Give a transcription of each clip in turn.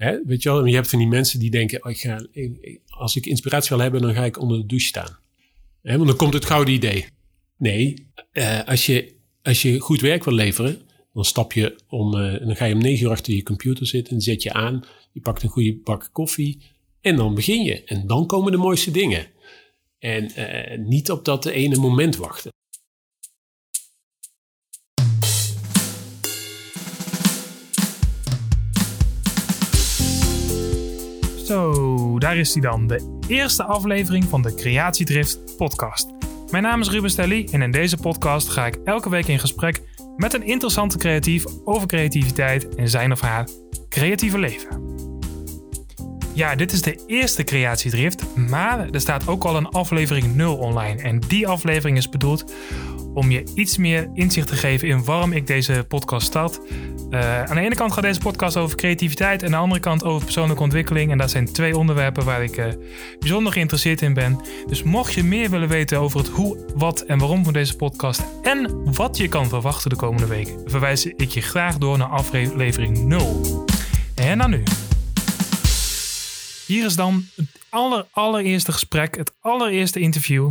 Hè? Weet je je hebt van die mensen die denken, oh, als ik inspiratie wil hebben, dan ga ik onder de douche staan. Want dan komt het gouden idee. Nee, uh, als, je, als je goed werk wil leveren, dan stap je om, uh, dan ga je om negen uur achter je computer zitten en zet je aan. Je pakt een goede bak koffie en dan begin je. En dan komen de mooiste dingen. En uh, niet op dat ene moment wachten. Zo, daar is hij dan. De eerste aflevering van de Creatiedrift podcast. Mijn naam is Ruben Stelly en in deze podcast ga ik elke week in gesprek met een interessante creatief over creativiteit en zijn of haar creatieve leven. Ja, dit is de eerste Creatiedrift, maar er staat ook al een aflevering 0 online. En die aflevering is bedoeld om je iets meer inzicht te geven in waarom ik deze podcast start. Uh, aan de ene kant gaat deze podcast over creativiteit en aan de andere kant over persoonlijke ontwikkeling. En dat zijn twee onderwerpen waar ik uh, bijzonder geïnteresseerd in ben. Dus mocht je meer willen weten over het hoe, wat en waarom van deze podcast en wat je kan verwachten de komende weken, verwijs ik je graag door naar aflevering 0. En dan nu. Hier is dan het aller, allereerste gesprek, het allereerste interview.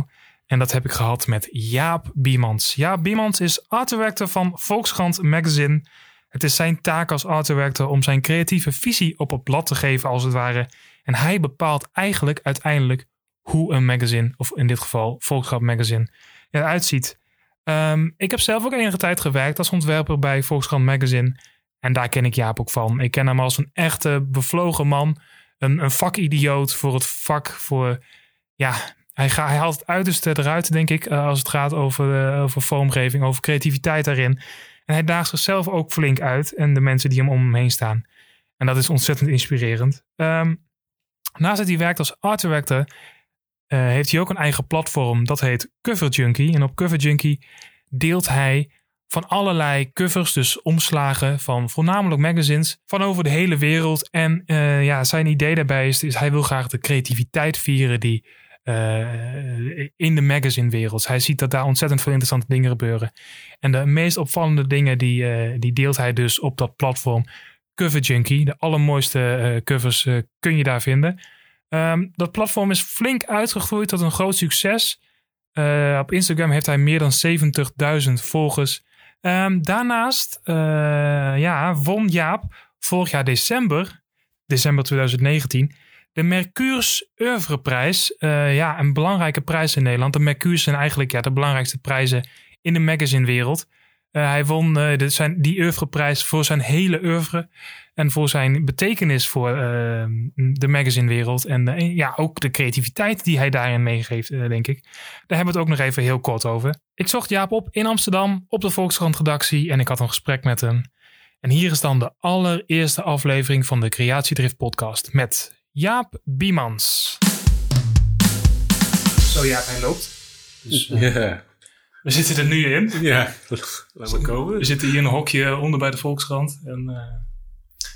En dat heb ik gehad met Jaap Biemans. Jaap Biemans is art director van Volkskrant Magazine. Het is zijn taak als art director om zijn creatieve visie op het blad te geven, als het ware. En hij bepaalt eigenlijk uiteindelijk hoe een magazine, of in dit geval Volkskrant Magazine, eruit ziet. Um, ik heb zelf ook enige tijd gewerkt als ontwerper bij Volkskrant Magazine. En daar ken ik Jaap ook van. Ik ken hem als een echte bevlogen man. Een, een vakidioot voor het vak. Voor, ja, hij, hij haalt het uiterste eruit, denk ik, uh, als het gaat over, uh, over vormgeving, over creativiteit daarin. En hij daagt zichzelf ook flink uit en de mensen die hem om hem heen staan. En dat is ontzettend inspirerend. Um, naast dat hij werkt als art director, uh, heeft hij ook een eigen platform. Dat heet Cover Junkie. En op Cover Junkie deelt hij van allerlei covers, dus omslagen van voornamelijk magazines van over de hele wereld. En ja, zijn idee daarbij is, is hij wil graag de creativiteit vieren die uh, in de magazinewereld. Hij ziet dat daar ontzettend veel interessante dingen gebeuren. En de meest opvallende dingen die, uh, die deelt hij dus op dat platform Cover Junkie. De allermooiste covers kun je daar vinden. Um, dat platform is flink uitgegroeid tot een groot succes. op Instagram heeft hij meer dan 70.000 volgers. Um, daarnaast ja, won Jaap vorig jaar december, december 2019 de Mercures Oeuvreprijs, uh, ja, een belangrijke prijs in Nederland. De Mercures zijn eigenlijk ja, de belangrijkste prijzen in de magazinewereld. Uh, hij won de, zijn, die oeuvreprijs voor zijn hele oeuvre en voor zijn betekenis voor de magazinewereld. En ja, ook de creativiteit die hij daarin meegeeft, denk ik. Daar hebben we het ook nog even heel kort over. Ik zocht Jaap op in Amsterdam op de Volkskrant redactie en ik had een gesprek met hem. En hier is dan de allereerste aflevering van de Creatiedrift podcast met Jaap Biemans. Zo Jaap, hij loopt. Dus, uh, yeah. We zitten er nu in. Ja, laat maar komen. We zitten hier in een hokje onder bij de Volkskrant. En, uh,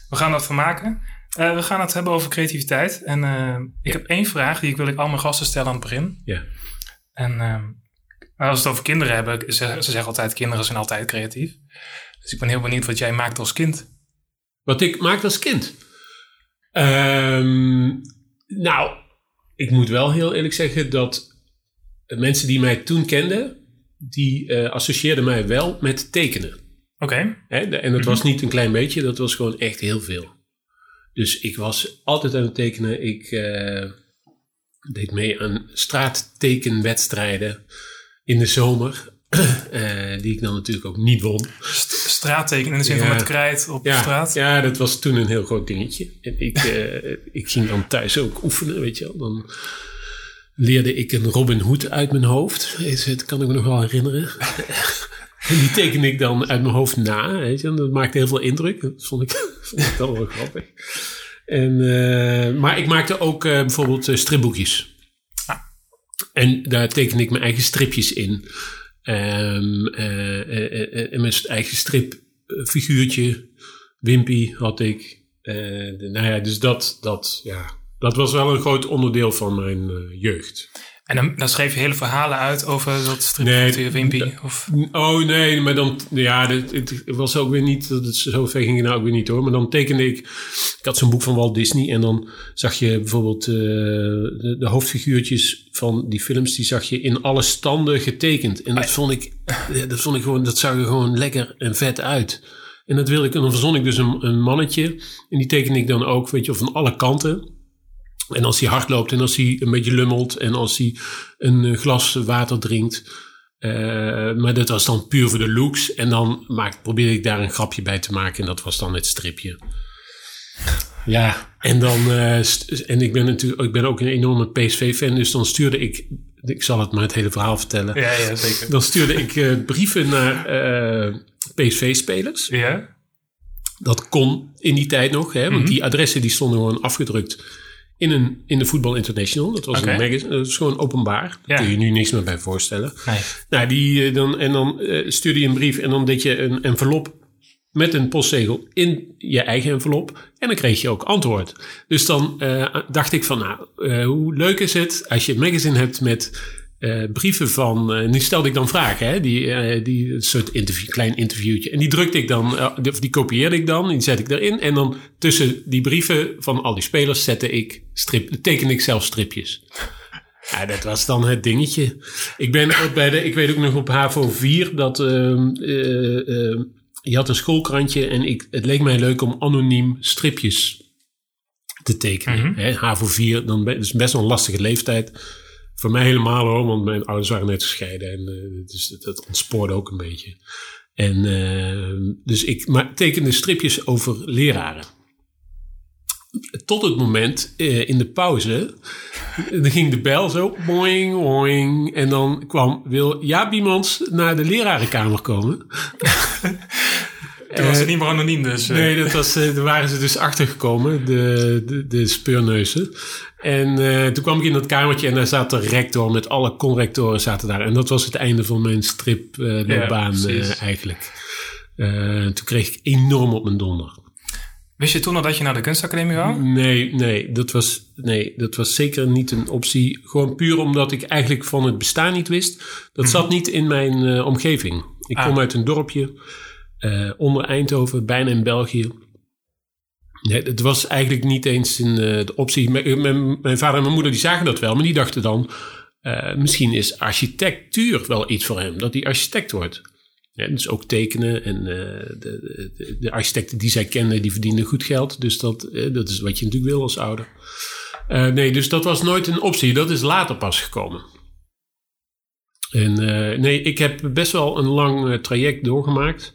we gaan dat van maken. Uh, we gaan het hebben over creativiteit. En ik heb één vraag die ik wil ik al mijn gasten stellen aan het begin. Ja. En als we het over kinderen hebben, ze, ze zeggen altijd kinderen zijn altijd creatief. Dus ik ben heel benieuwd wat jij maakt als kind. Wat ik maak als kind? Um, nou, ik moet wel heel eerlijk zeggen dat mensen die mij toen kenden, die uh, associeerden mij wel met tekenen. Oké. Okay. En dat was niet een klein beetje, dat was gewoon echt heel veel. Dus ik was altijd aan het tekenen. Ik uh, deed mee aan straattekenwedstrijden in de zomer. Uh, die ik dan natuurlijk ook niet won. Straatteken in de zin ja. van met krijt op ja, straat? Ja, dat was toen een heel groot dingetje. En ik, uh, ik ging dan thuis ook oefenen, weet je wel. Dan leerde ik een Robin Hood uit mijn hoofd. Dat kan ik me nog wel herinneren. en die tekende ik dan uit mijn hoofd na, weet je. En dat maakte heel veel indruk. Dat vond ik, vond ik wel wel grappig. En, uh, maar ik maakte ook bijvoorbeeld stripboekjes. Ah. En daar tekende ik mijn eigen stripjes in. Um, uh, uh, en met zijn eigen stripfiguurtje, Wimpy had ik. Nou ja, dus dat, dat, ja, dat was wel een groot onderdeel van mijn jeugd. En dan, dan schreef je hele verhalen uit over dat strip Nee, of Wimpy? Of, Oh nee, maar dan, ja, het, het was ook weer niet, dat het zo ver ging het nou ook weer niet hoor. Maar dan tekende ik, ik had zo'n boek van Walt Disney en dan zag je bijvoorbeeld eh, de, de hoofdfiguurtjes van die films, die zag je in alle standen getekend. En dat vond ik, dat vond ik gewoon, dat zag er gewoon lekker en vet uit. En dat wilde ik, en dan verzon ik dus een, een mannetje en die tekende ik dan ook, weet je, van alle kanten. En als hij hard loopt en als hij een beetje lummelt en als hij een eh, glas water drinkt. Eh, maar dat was dan puur voor de looks. En dan maak, probeerde ik daar een grapje bij te maken. En dat was dan het stripje. Ja, en dan. eh, en ik ben natuurlijk ik ben ook een enorme PSV-fan. Dus dan stuurde ik. Ik zal het maar het hele verhaal vertellen. ja, ja, zeker. Dan stuurde ik brieven naar PSV-spelers. Ja? Dat kon in die tijd nog, hè, want Mhm. die adressen die stonden gewoon afgedrukt in, een, in de Voetbal International. Dat was een magazine, dat is gewoon openbaar. Ja. Daar kun je nu niks meer bij voorstellen. Nee. Nou, die, eh, dan, en dan eh, stuurde je een brief en dan deed je een envelop met een postzegel in je eigen envelop. En dan kreeg je ook antwoord. Dus dan eh, dacht ik van, nou, hoe leuk is het als je een magazine hebt met eh, brieven van... eh nu stelde ik dan vragen, hè, die, eh, die een soort interview, klein interviewtje. En die drukte ik dan, die- of die kopieerde ik dan, die zet ik erin. En dan tussen die brieven van al die spelers zette ik strip, tekende ik zelf stripjes. Ja, dat was dan het dingetje. Ik ben ook bij de, ik weet ook nog op HAVO 4 dat ehm, eh, ehm, je had een schoolkrantje en ik, het leek mij leuk om anoniem stripjes te tekenen. Mhm. Hè, HAVO 4, dan dat is best wel een lastige leeftijd. Voor mij helemaal hoor, want mijn ouders waren net gescheiden en eh, dus dat, dat ontspoorde ook een beetje. En ehm, dus ik maar, tekende stripjes over leraren. Tot het moment eh, in de pauze, dan ging de bel zo, boing, boing. En dan kwam, wil Jaap Biemans naar de lerarenkamer komen? Toen was het niet meer anoniem, dus... eh, Nee, dat was, eh, daar waren ze dus achter gekomen, de, de, de speurneuzen. En eh, toen kwam ik in dat kamertje en daar zat de rector met alle conrectoren zaten daar. En dat was het einde van mijn Ja, uh, precies. eigenlijk. Eh, toen kreeg ik enorm op mijn donder. Wist je toen al dat je naar de kunstacademie wou? Nee, nee dat, was, nee, dat was zeker niet een optie. Gewoon puur omdat ik eigenlijk van het bestaan niet wist. Dat zat niet in mijn eh, omgeving. Ik Ah. kom uit een dorpje eh, onder Eindhoven, bijna in België. Nee, het was eigenlijk niet eens een, eh, de optie. Mijn, mijn, mijn vader en mijn moeder die zagen dat wel, maar die dachten dan... eh, misschien is architectuur wel iets voor hem, dat hij architect wordt. Dus ook tekenen en eh, de, de, de architecten die zij kenden, die verdienden goed geld. Dus dat, eh, dat is wat je natuurlijk wil als ouder. Eh, nee, dus dat was nooit een optie. Dat is later pas gekomen. En eh, nee, ik heb best wel een lang eh, traject doorgemaakt.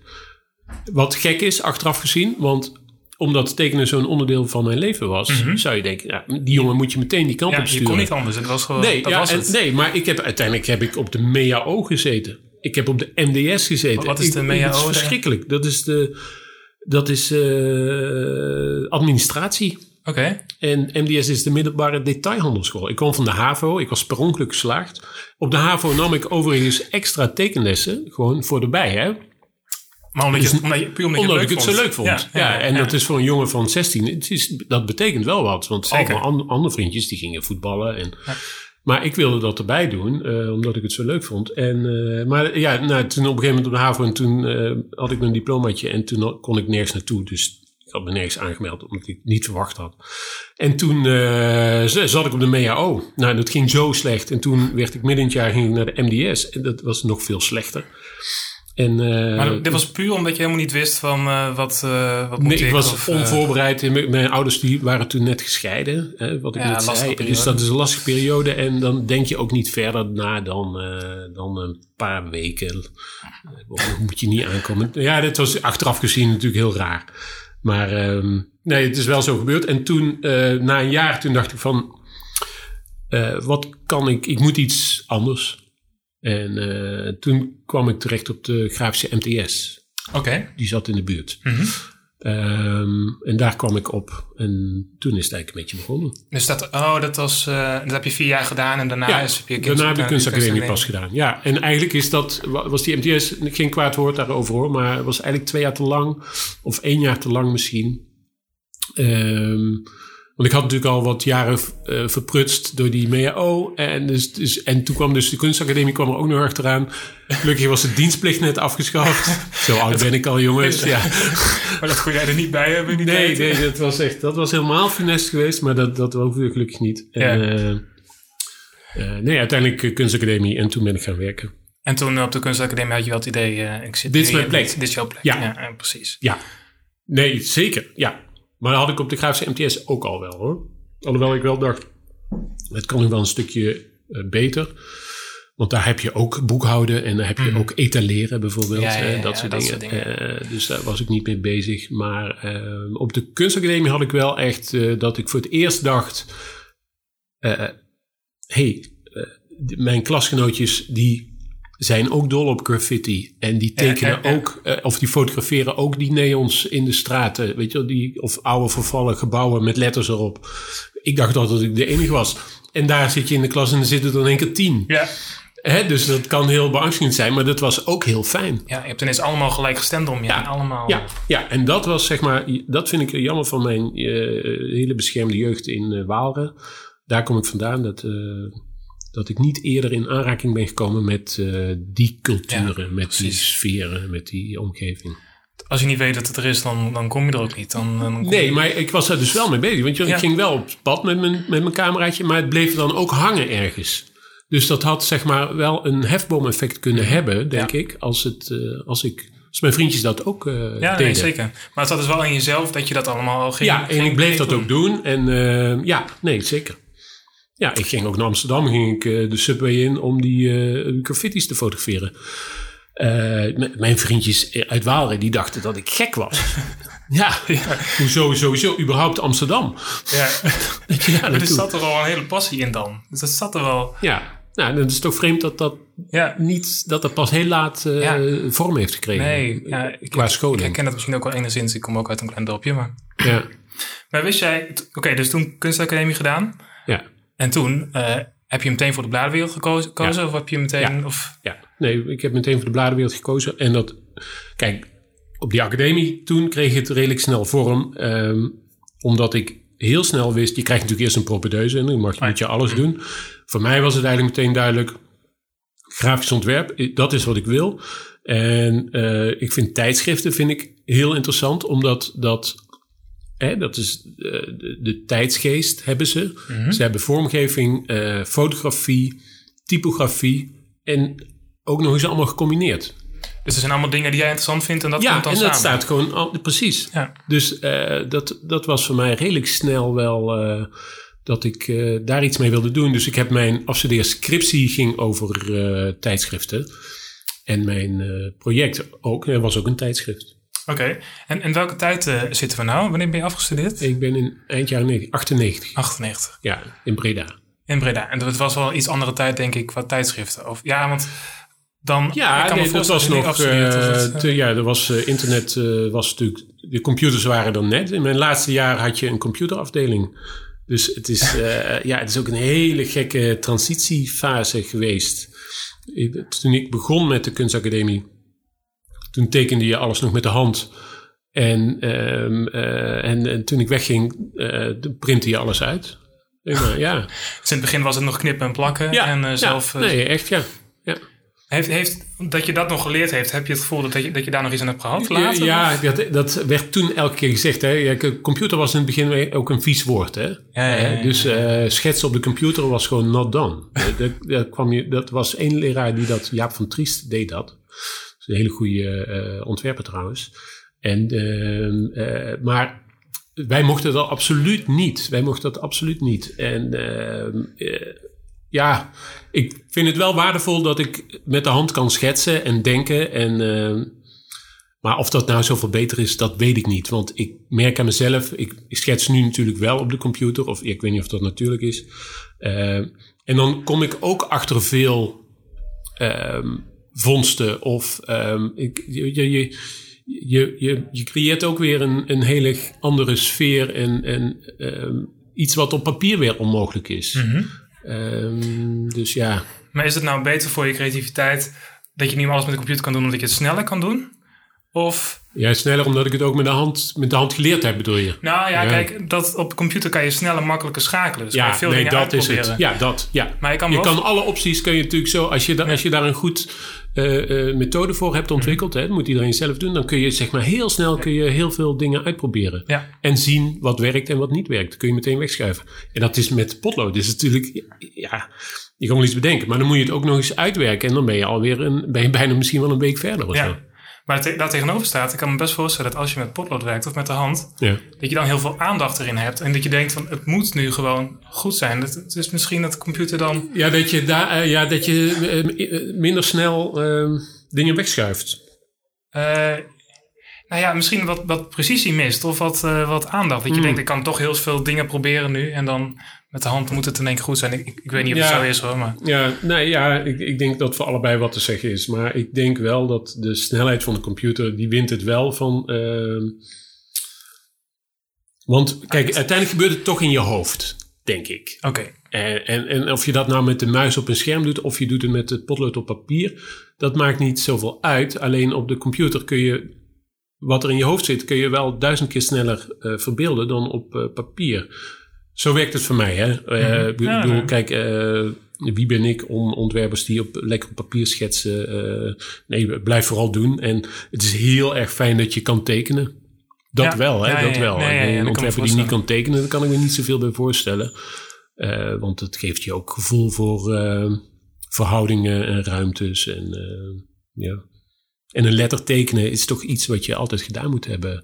Wat gek is, achteraf gezien. Want omdat tekenen zo'n onderdeel van mijn leven was, zou je denken, ja, die jongen moet je meteen die kant Ja, op je sturen. kon niet anders. Het was gewoon... Nee, dat ja, was en- het. nee, maar ik heb, uiteindelijk heb ik op de MEAO gezeten. Ik heb op de MDS gezeten. Wat is de MEAO Dat is verschrikkelijk. Dat is, de, dat is eh, administratie. Oké. En MDS is de middelbare detailhandelschool. Ik kwam van de HAVO. Ik was per ongeluk geslaagd. Op de HAVO nam ik overigens extra tekenlessen. Gewoon voor erbij, hè. Maar omdat je, omdat je, puur omdat, Omdat je ik het zo leuk vond. Ja, en dat is voor een jongen van 16. Het is, dat betekent wel wat. Want Zeker. an- andere vriendjes die gingen voetballen. En, Maar ik wilde dat erbij doen, eh, omdat ik het zo leuk vond. En, eh, maar ja, nou, toen op een gegeven moment op de HAVO en toen eh, had ik mijn diplomaatje en toen kon ik nergens naartoe. Dus ik had me nergens aangemeld, omdat ik het niet verwacht had. En toen zat ik op de MEAO. Nou, dat ging zo slecht. En toen werd ik midden in het jaar ging ik naar de MDS. En dat was nog veel slechter. En, eh, Maar dit was puur omdat je helemaal niet wist van eh, wat, eh wat moet Nee, ik was of, onvoorbereid. Mijn- Mijn ouders die waren toen net gescheiden, hè, wat ik Ja, net zei. periode. Dus dat is een lastige periode. En dan denk je ook niet verder na dan, eh, dan een paar weken. Moet je niet aankomen. Ja, dat was achteraf gezien natuurlijk heel raar. Maar ehm, nee, het is wel zo gebeurd. En toen, eh, na een jaar, toen dacht ik van... eh, wat kan ik... Ik moet iets anders. En eh, toen kwam ik terecht op de grafische MTS. Oké. Die zat in de buurt. Mhm. Ehm, en daar kwam ik op. En toen is het eigenlijk een beetje begonnen. Dus dat, oh, dat was, eh, dat heb je vier jaar gedaan en daarna ja, is, heb je daarna heb ik de kunstacademie pas gedaan. Ja, en eigenlijk is dat, wa- was die MTS, geen kwaad woord daarover hoor, maar het was eigenlijk twee jaar te lang. Of één jaar te lang misschien. Ehm, Want ik had natuurlijk al wat jaren uh, verprutst door die MEAO. En, dus, dus, en toen kwam dus de kunstacademie kwam er ook nog achteraan. Gelukkig was de dienstplicht net afgeschaft. Zo oud ben ik al, jongens. Ja. Maar dat kon jij er niet bij hebben? Die nee, nee dat, was echt, dat was helemaal funest geweest. Maar dat, dat hoefde gelukkig niet. En, ja. uh, nee, uiteindelijk kunstacademie. En toen ben ik gaan werken. En toen op de kunstacademie had je wel het idee... ik zit dit is mijn plek. Dit, is jouw plek. Ja. ja precies. Ja. Nee, zeker. Ja. Maar dat had ik op de grafische MTS ook al wel hoor. Alhoewel ik wel dacht, het kan nu wel een stukje uh, beter. Want daar heb je ook boekhouden en daar heb je mm. ook etaleren bijvoorbeeld. Ja, ja, ja, dat, soort, dat dingen. soort dingen. Uh, dus daar was ik niet mee bezig. Maar uh, op de kunstacademie had ik wel echt dat ik voor het eerst dacht... hey, mijn klasgenootjes die zijn ook dol op graffiti. En die tekenen ook, uh, of die fotograferen ook die neons in de straten. Weet je wel, die, of oude vervallen gebouwen met letters erop. Ik dacht dat ik de enige was. En daar zit je in de klas en er zitten in één keer tien. Ja. Hè, dus dat kan heel beangstigend zijn, maar dat was ook heel fijn. Ja, je hebt ineens allemaal gelijk gestemd om je. Ja, allemaal... ja, ja, en dat was zeg maar, dat vind ik jammer van mijn uh, hele beschermde jeugd in uh, Waalre. Daar kom ik vandaan. Dat, dat ik niet eerder in aanraking ben gekomen met uh, die culturen, met die sferen, met die omgeving. Als je niet weet dat het er is, dan, dan kom je er ook niet. Dan, dan nee, maar ik was daar dus wel mee bezig. Want ik ging wel op pad met mijn, met mijn cameraatje, maar het bleef dan ook hangen ergens. Dus dat had zeg maar wel een hefboom-effect kunnen hebben, denk ik, als, het, uh, als ik als mijn vriendjes dat ook uh, ja, nee, zeker. Maar het zat dus wel in jezelf dat je dat allemaal al ging Ja, en ik bleef dat ook doen. En uh, ja, nee, zeker. Ja, ik ging ook naar Amsterdam, ging ik uh, de subway in om die uh, graffiti's te fotograferen. Uh, mijn vriendjes uit Waalre, die dachten dat ik gek was. ja, ja, hoezo sowieso überhaupt Amsterdam? Ja, ja er zat er wel een hele passie in dan. Dus dat zat er wel... Ja, nou, dan is het toch vreemd dat dat ja. niet, dat dat pas heel laat ja. vorm heeft gekregen. Nee, ja, ik, qua scholing. Ik herken dat misschien ook wel enigszins. Ik kom ook uit een klein dorpje, maar... Ja. Maar wist jij... Oké, okay, dus toen kunstacademie gedaan. Ja. En toen uh, heb je meteen voor de bladenwereld gekozen, ja. of heb je meteen... Ja. Of? ja, nee, ik heb meteen voor de bladenwereld gekozen. En dat, kijk, op die academie toen kreeg het redelijk snel vorm. Um, omdat ik heel snel wist, je krijgt natuurlijk eerst een propedeuse en dan mag, moet je alles doen. Voor mij was het eigenlijk meteen duidelijk, grafisch ontwerp, dat is wat ik wil. En uh, ik vind tijdschriften vind ik heel interessant, omdat dat Hè, dat is uh, de, de, tijdsgeest hebben ze. Mm-hmm. Ze hebben vormgeving, uh, fotografie, typografie en ook nog eens allemaal gecombineerd. Dus er zijn allemaal dingen die jij interessant vindt en dat ja, komt dan en samen. dat staat gewoon al, precies. Ja. Dus uh, dat, dat was voor mij redelijk snel wel dat ik daar iets mee wilde doen. Dus ik heb mijn afstudeerscriptie ging over tijdschriften. En mijn project ook, er was ook een tijdschrift. Oké, en in welke tijd uh, zitten we nou? Wanneer ben je afgestudeerd? Ik ben in eind jaren 98. 98. Ja, in Breda. In Breda. En het was wel iets andere tijd, denk ik, qua tijdschriften. Of, ja, want dan... Ja, kan nee, dat was nog... Uh, ja, er was, uh, internet was natuurlijk... De computers waren dan net. In mijn laatste jaar had je een computerafdeling. Dus het is, ja, het is ook een hele gekke transitiefase geweest. Toen ik begon met de kunstacademie toen tekende je alles nog met de hand. En, um, uh, en, en, toen ik wegging, uh, printte je alles uit. Maar, ja. Dus in het begin was het nog knippen en plakken. Ja, en, uh, zelf, ja. nee, echt ja. ja. Heeft, heeft, dat je dat nog geleerd heeft, heb je het gevoel dat je, dat je daar nog iets aan hebt gehad later? Ja, dat, dat werd toen elke keer gezegd. Hè. Computer was in het begin ook een vies woord. Hè. Ja, ja, dus uh, schetsen op de computer was gewoon not done. dat, dat, kwam je, dat was één leraar die dat, Jaap van Triest, deed dat een hele goede uh, ontwerper trouwens. En, uh, uh, maar wij mochten dat absoluut niet. Wij mochten dat absoluut niet. En ehm, ja, ik vind het wel waardevol dat ik met de hand kan schetsen en denken. En, ehm, maar of dat nou zoveel beter is, dat weet ik niet. Want ik merk aan mezelf, ik, ik schets nu natuurlijk wel op de computer. Of ik weet niet of dat natuurlijk is. en dan kom ik ook achter veel vondsten. Of um, ik, je, je, je, je, je creëert ook weer een, een hele andere sfeer en, en um, iets wat op papier weer onmogelijk is. Mm -hmm. um, dus ja. Maar is het nou beter voor je creativiteit dat je niet alles met de computer kan doen omdat je het sneller kan doen? Of Ja, sneller omdat ik het ook met de hand, met de hand geleerd heb, bedoel je? Nou ja, Ja. kijk, dat, op de computer kan je sneller makkelijker schakelen. Dus kan je Ja, veel nee, dingen dat is het. Ja, dat. Ja. Maar je kan je kan alle opties kun je natuurlijk zo, als je, da- als je daar een goed methode voor hebt ontwikkeld, hè, dat moet iedereen zelf doen, dan kun je zeg maar heel snel kun je heel veel dingen uitproberen. Ja. En zien wat werkt en wat niet werkt. Kun je meteen wegschuiven. En dat is met potlood. is natuurlijk, ja, je kan wel iets bedenken, maar dan moet je het ook nog eens uitwerken en dan ben je alweer een, ben je bijna misschien wel een week verder of zo. Maar te- daar tegenover staat, ik kan me best voorstellen dat als je met potlood werkt of met de hand, Ja. dat je dan heel veel aandacht erin hebt. En dat je denkt van, het moet nu gewoon goed zijn. Het, het is misschien dat de computer dan... Ja, dat je, daar, eh, ja, dat je eh, eh, minder snel eh, dingen wegschuift. eh, nou ja, misschien wat, wat precisie mist of wat, wat aandacht. Dat je Hmm. denkt, ik kan toch heel veel dingen proberen nu. En dan met de hand moet het in één keer goed zijn. Ik, ik, ik weet niet of het zo is hoor, maar... Ja, nee, ja ik, ik denk dat voor allebei wat te zeggen is. Maar ik denk wel dat de snelheid van de computer, die wint het wel van... ehm, want kijk, uiteindelijk gebeurt het toch in je hoofd, denk ik. Oké, En, en, en of je dat nou met de muis op een scherm doet of je doet het met het potlood op papier, dat maakt niet zoveel uit. Alleen op de computer kun je, wat er in je hoofd zit, kun je wel duizend keer sneller eh, verbeelden dan op eh, papier. Zo werkt het voor mij. Hè? Eh, Ik Ja, bedoel, ja. kijk, eh, wie ben ik om ontwerpers die op, lekker op papier schetsen? eh, nee, blijf vooral doen. En het is heel erg fijn dat je kan tekenen. Dat Ja. wel, hè? Ja, dat wel. Nee, En een ontwerper die niet kan tekenen, daar kan ik me niet zoveel bij voorstellen. Want het geeft je ook gevoel voor verhoudingen en ruimtes. En, ja. en een letter tekenen is toch iets wat je altijd gedaan moet hebben.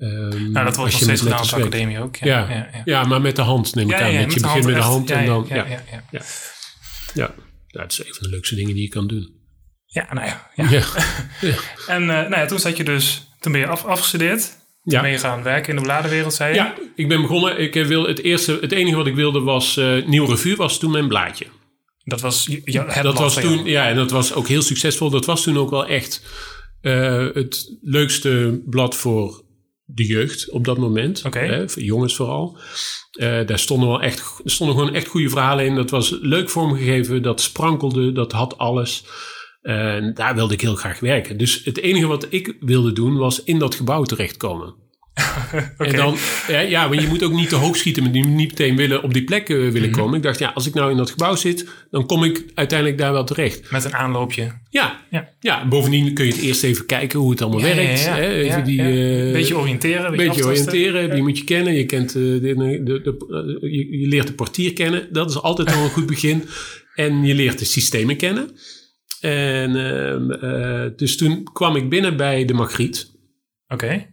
Nou dat wordt nog steeds met gedaan op de academie ook. Ja, Ja, ja, ja. Ja, maar met de hand neem ik Ja, aan. ja, dat je begint met de hand en dan... Ja, Ja, ja, ja, ja. ja. Ja, het is een van de leukste dingen die je kan doen. Ja, nou ja. ja. Ja, En eh, nou ja, toen zat je dus, toen ben je af, afgestudeerd. Toen ja. ben je gaan werken in de bladenwereld, zei je? ja ik ben begonnen. Ik eh, wil het, eerste, het enige wat ik wilde was... eh Nieuw Revue was toen mijn blaadje. Dat was het dat was toen, ja, en dat was ook heel succesvol. Dat was toen ook wel echt het leukste blad voor de jeugd op dat moment. Hè, jongens vooral. Eh, daar stonden wel echt, stonden gewoon echt goede verhalen in. Dat was leuk vormgegeven, dat sprankelde, dat had alles. En daar wilde ik heel graag werken. Dus het enige wat ik wilde doen was in dat gebouw terechtkomen. En dan, ja, ja, maar je moet ook niet te hoog schieten. maar niet meteen willen, op die plek eh, Mhm. willen komen. Ik dacht, ja, als ik nou in dat gebouw zit, dan kom ik uiteindelijk daar wel terecht. Met een aanloopje. Ja, Ja. ja. bovendien kun je het eerst even kijken hoe het allemaal Ja, werkt. ja, hè, even die, eh, beetje oriënteren. een beetje aftasten. oriënteren, die moet je kennen. Je, kent, eh, de, de, de, je, je leert de portier kennen. Dat is altijd al een goed begin. En je leert de systemen kennen. En ehm, eh, dus toen kwam ik binnen bij de Magriet. Oké.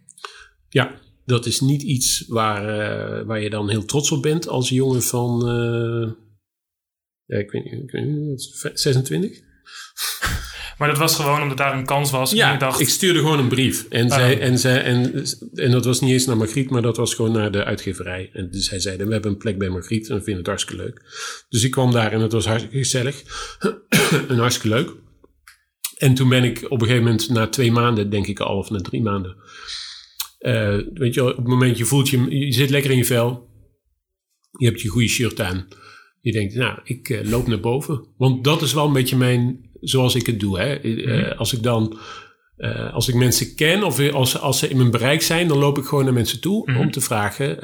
Ja, dat is niet iets waar, eh, waar je dan heel trots op bent als jongen van, eh, ja, ik weet niet, ik weet niet wat is het, 26? Maar dat was gewoon omdat daar een kans was. en Ja, je dacht, ik stuurde gewoon een brief. En, Ah. zij, en, zij, en, en dat was niet eens naar Margriet, maar dat was gewoon naar de uitgeverij. En dus zij zeiden, we hebben een plek bij Margriet en we vinden het hartstikke leuk. Dus ik kwam daar en het was hartstikke gezellig. en hartstikke leuk. En toen ben ik op een gegeven moment, na twee maanden, denk ik al, of na drie maanden. Eh, weet je op het moment je voelt je, je zit lekker in je vel. Je hebt je goede shirt aan. Je denkt, nou, ik eh, loop naar boven. Want dat is wel een beetje mijn, zoals ik het doe. Hè. Eh, als ik dan, als ik mensen ken of als, als ze in mijn bereik zijn, dan loop ik gewoon naar mensen toe Mhm. om te vragen,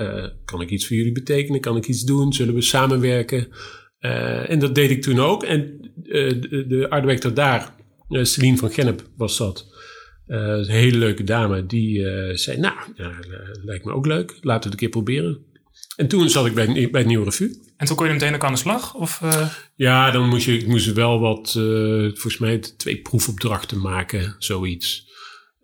kan ik iets voor jullie betekenen? Kan ik iets doen? Zullen we samenwerken? En dat deed ik toen ook. En de, de daar, Celine van Gennep was dat. Eh, een hele leuke dame, die eh, zei, nou, ja, eh, lijkt me ook leuk. Laten we het een keer proberen. En toen zat ik bij, bij het Nieuwe Revue. En toen kon je meteen ook aan de slag? Of, Ja, dan moest je, ik moest wel wat, volgens mij twee proefopdrachten maken, zoiets.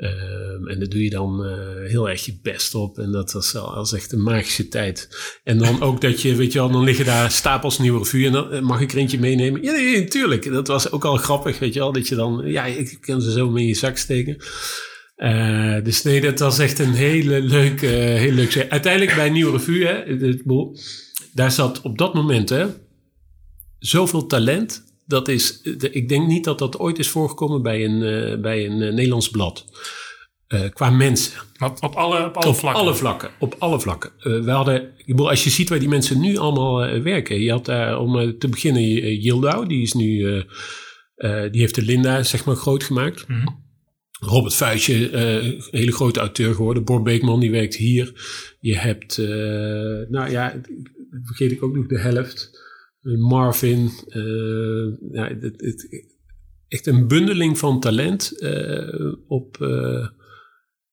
Ehm, en daar doe je dan eh, heel erg je best op. En dat was, wel- echt een magische tijd. En dan ook dat je, weet je wel, dan liggen daar stapels nieuwe revue. En dan eh, mag ik er eentje meenemen? Ja, nee, natuurlijk. Dat was ook al grappig, weet je wel. Dat je dan, ja, ik kan ze zo mee in je zak steken. Eh, dus nee, dat was echt een hele leuke, hele leuke. Uiteindelijk bij Nieuwe Revue, hè, daar zat op dat moment hè, zoveel talent. Dat is, de- ik denk niet dat dat ooit is voorgekomen bij een, eh, bij een eh, Nederlands blad. Eh, qua mensen. maar op, op alle, op alle op vlakken? alle vlakken. Op alle vlakken. We hadden, ik bedoel, als je ziet waar die mensen nu allemaal werken. Je had daar om te beginnen Yildau. Die is nu, die heeft de Linda zeg maar groot gemaakt. Mhm. Robert Vuijtje, uh, hele grote auteur geworden. Bor Beekman, die werkt hier. Je hebt, nou ja, vergeet ik ook nog de helft. Marvin. ja, het, het, echt een bundeling van talent op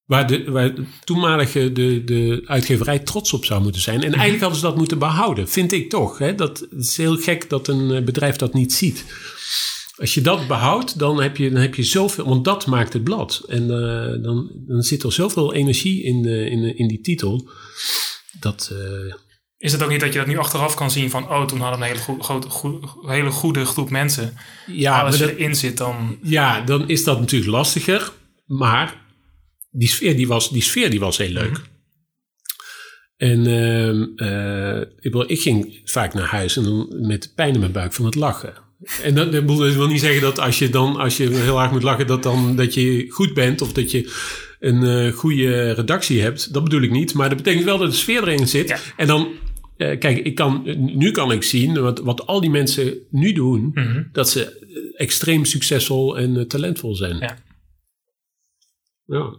Waar de, waar toenmalige de, de uitgeverij trots op zou moeten zijn. En eigenlijk mhm. hadden ze dat moeten behouden, vind ik toch. Hè? Dat, het is heel gek dat een eh, bedrijf dat niet ziet. Als je dat behoudt, dan heb je, dan heb je zoveel, want dat maakt het blad. En uh, dan, dan zit er zoveel energie in, uh, in, in die titel. Dat. Uh, is het ook niet dat je dat nu achteraf kan zien van, oh, toen hadden we een hele, hele goede groep mensen. Ja, als je erin zit, dan. Ja, dan is dat natuurlijk lastiger. Maar die sfeer die was, die sfeer die was heel leuk. Mhm. En uh, ik, ik, ging vaak naar huis en dan met pijn in mijn buik van het lachen. En dat, dat wil niet zeggen dat als je dan, als je heel hard moet lachen, dat dan dat je goed bent of dat je een uh, goede redactie hebt. Dat bedoel ik niet. Maar dat betekent wel dat de sfeer erin zit. En dan, uh, kijk, ik kan, nu kan ik zien wat, wat al die mensen nu doen, mhm. dat ze extreem succesvol en talentvol zijn. Ja. ja.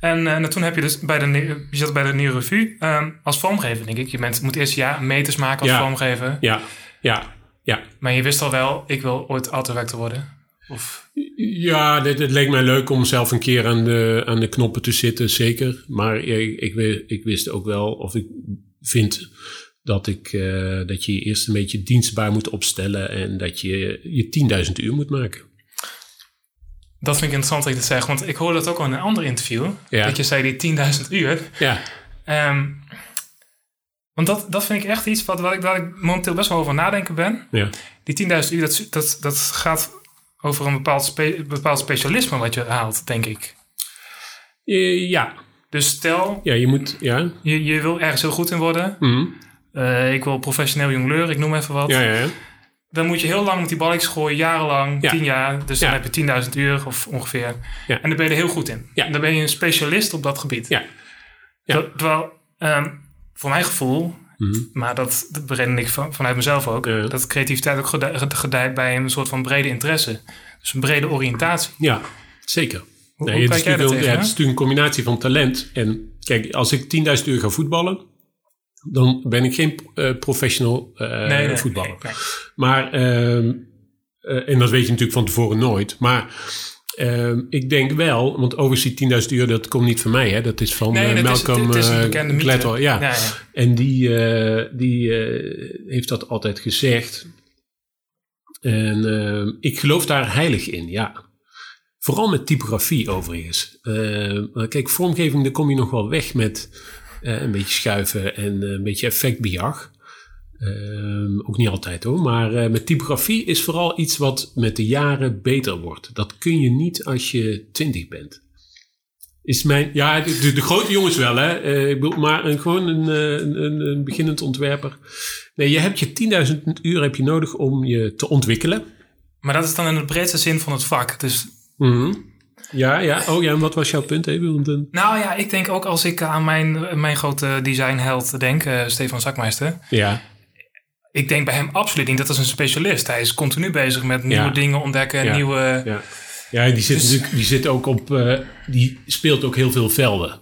En uh, toen heb je dus bij de, je zat bij de Nieuwe Revue um, als vormgever, denk ik. Je bent, moet eerst ja, meters maken als ja. vormgever. Ja, ja, ja. Maar je wist al wel, ik wil ooit autorector worden? Of? Ja, het, leek mij leuk om zelf een keer aan de, aan de knoppen te zitten, zeker. Maar ik, ik, ik wist ook wel, of ik vind dat, ik, uh, dat je je eerst een beetje dienstbaar moet opstellen en dat je je 10.000 uur moet maken. Dat vind ik interessant dat je dat zegt, want ik hoorde dat ook al in een ander interview. Dat je zei die 10.000 uur. Ja. Um, want dat, dat vind ik echt iets wat, wat ik, waar ik momenteel best wel over nadenken ben. Ja. Die 10.000 uur, dat, dat, dat gaat over een bepaald, spe, bepaald specialisme wat je haalt, denk ik. ja. Dus stel, ja, je, moet, ja. je, je wil ergens heel goed in worden. Mm uh, ik wil professioneel jongleur, ik noem even wat. Ja, ja, ja dan moet je heel lang met die balletjes gooien, jarenlang, tien jaar. Dus dan heb je 10.000 uur of ongeveer. En dan ben je er heel goed in. Dan ben je een specialist op dat gebied. Ja. Terwijl, um, voor mijn gevoel, mhm. maar dat, dat bereden ik van, vanuit mezelf ook, dat creativiteit ook gedijt bij een soort van brede interesse. Dus een brede oriëntatie. Ja, zeker. Hoe, nee, het, is tegen, het is natuurlijk een combinatie van talent. En kijk, als ik 10.000 uur ga voetballen, dan ben ik geen uh, professional uh, voetballer. maar, uh, en dat weet je natuurlijk van tevoren nooit. Maar ehm, ik denk wel, want overigens die 10.000 uur, dat komt niet van mij. Hè? Dat is van nee, Malcolm is, Gladwell. Ja. Ja, ja. En die, die heeft dat altijd gezegd. En ehm, ik geloof daar heilig in, ja. Vooral met typografie overigens. kijk, vormgeving, daar kom je nog wel weg met uh, een beetje schuiven en uh, een beetje effectbejag. Uh, ook niet altijd hoor, maar met typografie is vooral iets wat met de jaren beter wordt. Dat kun je niet als je twintig bent. Is mijn, ja, de, de grote jongens wel, hè? ik bedoel, maar een, gewoon een, een, een, beginnend ontwerper. Nee, je hebt je 10.000 uur heb je nodig om je te ontwikkelen. Maar dat is dan in de breedste zin van het vak. Dus mm ja, ja. Oh ja, en wat was jouw punt even? Nou ja, ik denk ook als ik aan mijn, mijn grote designheld denk, uh, Stefan Zakmeister. Ja. Ik denk bij hem absoluut niet dat is een specialist. Hij is continu bezig met nieuwe dingen ontdekken, nieuwe... Ja, ja die, zit dus- natuurlijk, die zit ook op... Uh, die speelt ook heel veel velden.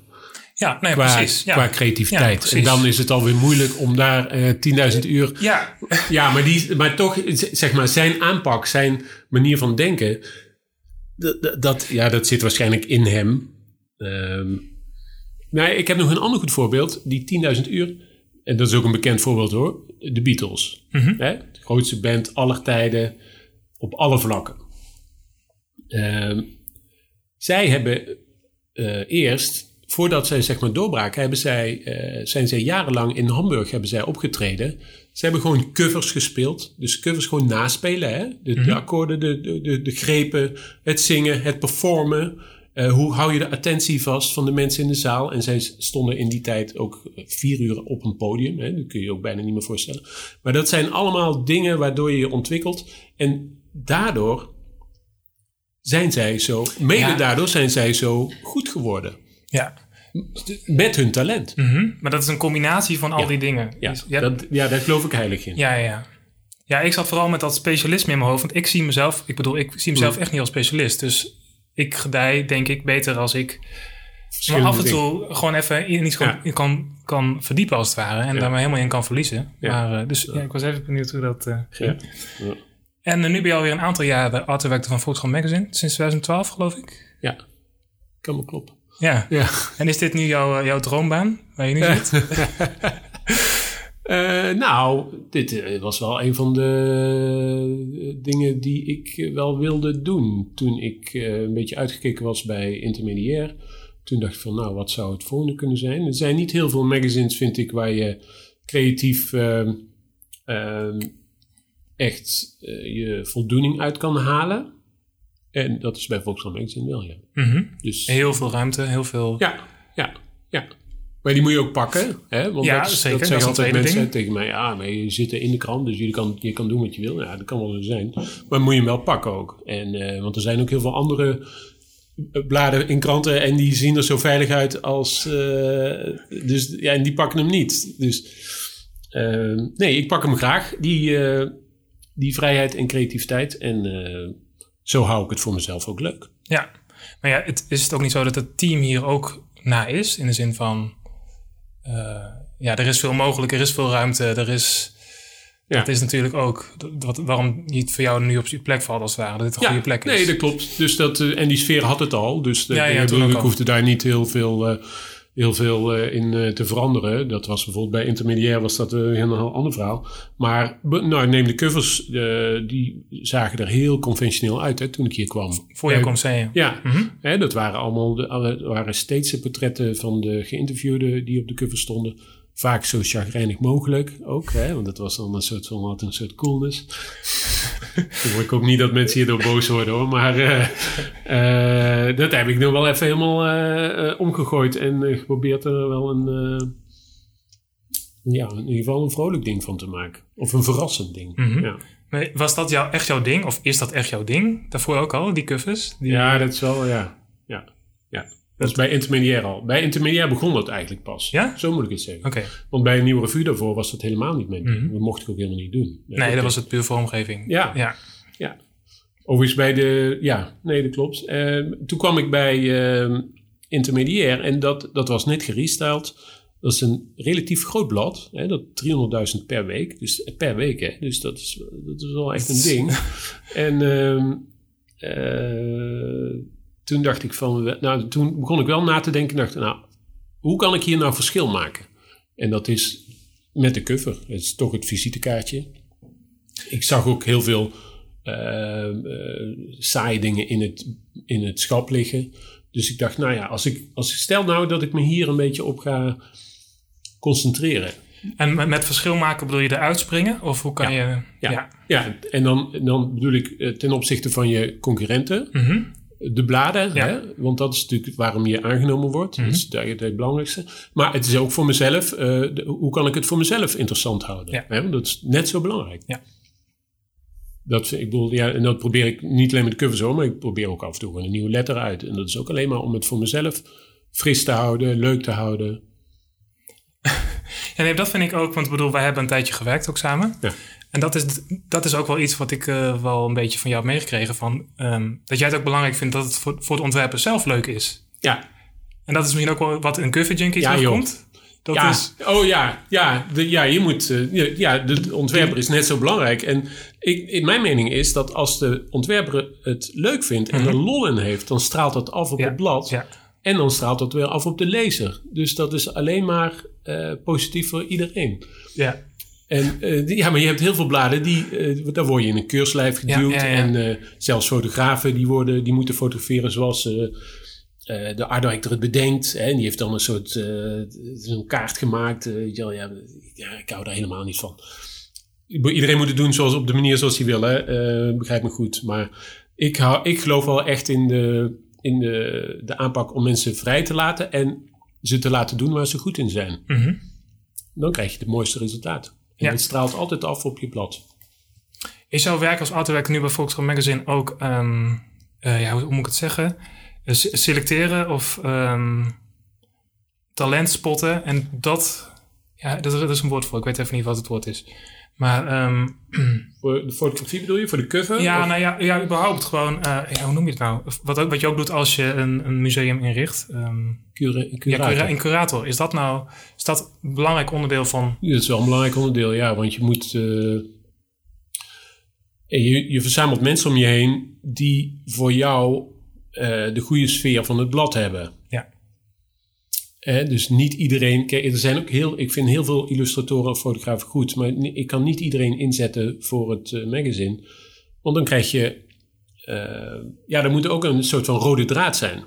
Ja, nee, qua, precies. Ja. Qua creativiteit. en dan is het alweer moeilijk om daar uh, eh, 10.000 uur... Ja. ja, maar, die, maar toch, zeg maar, zijn aanpak, zijn manier van denken dat, ja, dat zit waarschijnlijk in hem. Um, maar ik heb nog een ander goed voorbeeld. Die 10.000 uur. En dat is ook een bekend voorbeeld hoor. De Beatles. Mm hè? De grootste band aller tijden. Op alle vlakken. Um, zij hebben uh, eerst, voordat zij zeg maar doorbraken, hebben zij, uh, zijn zij jarenlang in Hamburg hebben zij opgetreden. Ze hebben gewoon covers gespeeld. Dus covers gewoon naspelen. Hè? De, de mhm. akkoorden, de, de, de, grepen, het zingen, het performen. Uh, hoe hou je de attentie vast van de mensen in de zaal? En zij stonden in die tijd ook vier uur op een podium. Hè? Dat kun je je ook bijna niet meer voorstellen. Maar dat zijn allemaal dingen waardoor je je ontwikkelt. En daardoor zijn zij zo, mede daardoor zijn zij zo goed geworden. Ja. Met hun talent. Mhm. Maar dat is een combinatie van al die dingen. Ja, dus, ja. Dat, ja, daar geloof ik heilig in. Ja, ja. Ja, ik zat vooral met dat specialisme in mijn hoofd. Want ik zie mezelf, ik bedoel, ik zie mezelf mm. echt niet als specialist. Dus ik gedij, denk ik, beter als ik maar af en dingen. toe gewoon even in iets Ja. kan, kan verdiepen als het ware. En Ja. daar maar helemaal in kan verliezen. Ja. Maar, eh, dus ik was even benieuwd hoe dat eh, ging. Ja. Ja. En eh, nu ben je alweer een aantal jaar de art van Volkskrant Magazine. Sinds 2012 geloof ik. Ja, kan me kloppen. Ja. Ja. En is dit nu jouw, eh, jouw droombaan? Waar je nu zit? Eh, nou, dit eh, was wel een van de dingen die ik wel wilde doen. Toen ik een beetje uitgekeken was bij intermediair. Toen dacht ik van, nou, wat zou het volgende kunnen zijn? Er zijn niet heel veel magazines, vind ik, waar je creatief ehm, ehm, echt je voldoening uit kan halen. En dat is bij Volkskrant Magazine wel, ja. Mhm. Dus, Heel veel ruimte, heel veel... ja, ja, ja. Maar die moet je ook pakken. Hè? Want Ja, dat, zeker. Dat zeggen altijd mensen ding. tegen mij. Ja, maar je zit in de krant, dus je kan, je kan doen wat je wil. Ja, dat kan wel zo zijn. Maar moet je hem wel pakken ook. En, eh, want er zijn ook heel veel andere eh, bladen in kranten en die zien er zo veilig uit als... eh, dus ja, en die pakken hem niet. Dus nee, ik pak hem graag. Die, die vrijheid en creativiteit. En zo hou ik het voor mezelf ook leuk. Ja, maar ja, het, is het ook niet zo dat het team hier ook na is? In de zin van, eh, ja, er is veel mogelijk, er is veel ruimte, er is... Ja. Dat is natuurlijk ook wat, waarom niet voor jou nu op je plek valt als het ware. Dat het een goede plek is. Nee, dat klopt. Dus dat, eh, en die sfeer had het al. Dus de, Ja, ja, ik, hoefde daar niet heel veel, eh, heel veel eh, in eh, te veranderen. Dat was bijvoorbeeld bij intermediair was dat eh, een heel ander verhaal. Maar nou, neem de covers. die zagen er heel conventioneel uit hè, toen ik hier kwam. Voor je komt zeggen. Ja, Mhm. hè, dat waren allemaal de, alle, waren steeds de portretten van de geïnterviewden die op de cover stonden. Vaak zo chagrijnig mogelijk ook, hè, want dat was dan een soort, van, had een soort coolness. Ik ook niet dat mensen hierdoor boos worden hoor, maar eh, eh, dat heb ik nu wel even helemaal eh, omgegooid en geprobeerd er wel een, ja, in ieder geval een vrolijk ding van te maken. Of een verrassend ding. Mhm. ja. Was dat jou, echt jouw ding? Of is dat echt jouw ding? Daarvoor ook al, die? Die, ja, dat is wel, ja. Ja, ja. Dat is bij intermediair al. Bij intermediair begon dat eigenlijk pas. Ja? Zo moet ik het zeggen. Oké. Want bij een nieuwe revue daarvoor was dat helemaal niet mijn ding. Mhm. Dat mocht ik ook helemaal niet doen. Nee, dat was het puur voor omgeving. Ja. ja. Overigens bij de... Ja, nee, dat klopt. Eh, toen kwam ik bij eh, intermediair en dat, dat was net gerestyled. Dat is een relatief groot blad. Hè, dat 300.000 per week. Dus eh, per week, hè. Dus dat is, dat is wel echt een ding. en ehm, eh, toen dacht ik van... Nou, toen begon ik wel na te denken. dacht, nou, hoe kan ik hier nou verschil maken? En dat is met de cover. Het is toch het visitekaartje. Ik zag ook heel veel eh, saaie dingen in het, in het schap liggen. Dus ik dacht, nou ja, als ik, als ik stel nou dat ik me hier een beetje op ga concentreren. En met, met verschil maken bedoel je eruit springen? Of hoe kan je... Ja, Ja. ja. en dan, dan bedoel ik eh, ten opzichte van je concurrenten, Mhm. De bladen, Ja. hè? want dat is natuurlijk waarom je aangenomen wordt. Dat is het, het belangrijkste. Maar het is ook voor mezelf, eh, de- hoe kan ik het voor mezelf interessant houden? Ja. Hè? Dat is net zo belangrijk. Ja. Dat, ik bedoel, ja, en dat probeer ik niet alleen met de covers hoor, maar ik probeer ook af en toe een nieuwe letter uit. En dat is ook alleen maar om het voor mezelf fris te houden, leuk te houden. Ja, nee, dat vind ik ook, want ik bedoel, wij hebben een tijdje gewerkt ook samen. Ja. En dat is, dat is ook wel iets wat ik eh, wel een beetje van jou heb meegekregen. Van, ehm, dat jij het ook belangrijk vindt dat het voor, voor het ontwerper zelf leuk is. Ja, En dat is misschien ook wel wat in Cover Junkie Ja, terugkomt. Dat ja. is, Oh ja, ja, de, ja je moet, eh, ja, de ontwerper is net zo belangrijk. En ik, in mijn mening is dat als de ontwerper het leuk vindt en er lol in heeft, dan straalt dat af op Mhm. Ja, het blad. ja. En dan straalt dat weer af op de lezer. Dus dat is alleen maar eh, positief voor iedereen. ja. En eh, die- ja, maar je hebt heel veel bladen die, eh, daar word je in een keurslijf geduwd. Ja, ja, ja. En eh, zelfs fotografen die, worden, die moeten fotograferen zoals de director het bedenkt. Hè, en die heeft dan een soort zo'n kaart gemaakt. ja, ja, ik hou daar helemaal niet van. Iedereen moet het doen zoals, op de manier zoals hij wil. Hè? begrijp me goed. Maar ik, hou, ik geloof wel echt in, de, in de, de aanpak om mensen vrij te laten. En ze te laten doen waar ze goed in zijn. Mhm. Dan krijg je het mooiste resultaat. En Ja. het straalt altijd af op je blad. Is jouw werk als artwerker nu bij Volkskrant Magazine ook, ehm, eh, ja, hoe moet ik het zeggen? Eh, se- selecteren of ehm, talent spotten en dat Ja, dat, dat is een woord voor. Ik weet even niet wat het woord is. Maar ehm, Voor de fotografie bedoel je? Voor de cover? ja, Of- nou ja, ja, überhaupt gewoon... eh, ja, hoe noem je het nou? Wat, ook, wat je ook doet als je een, een museum inricht. Ehm, Cura- ja, curator. cura- curator. Is dat nou is dat een belangrijk onderdeel van... Ja, Dat is wel een belangrijk onderdeel, ja. Want je moet... en je, je verzamelt mensen om je heen die voor jou eh, de goede sfeer van het blad hebben. Dus niet iedereen... Kijk, er zijn ook heel... Ik vind heel veel illustratoren of fotografen goed. Maar ik kan niet iedereen inzetten voor het eh, magazine. Want dan krijg je... eh, ja, er moet ook een soort van rode draad zijn.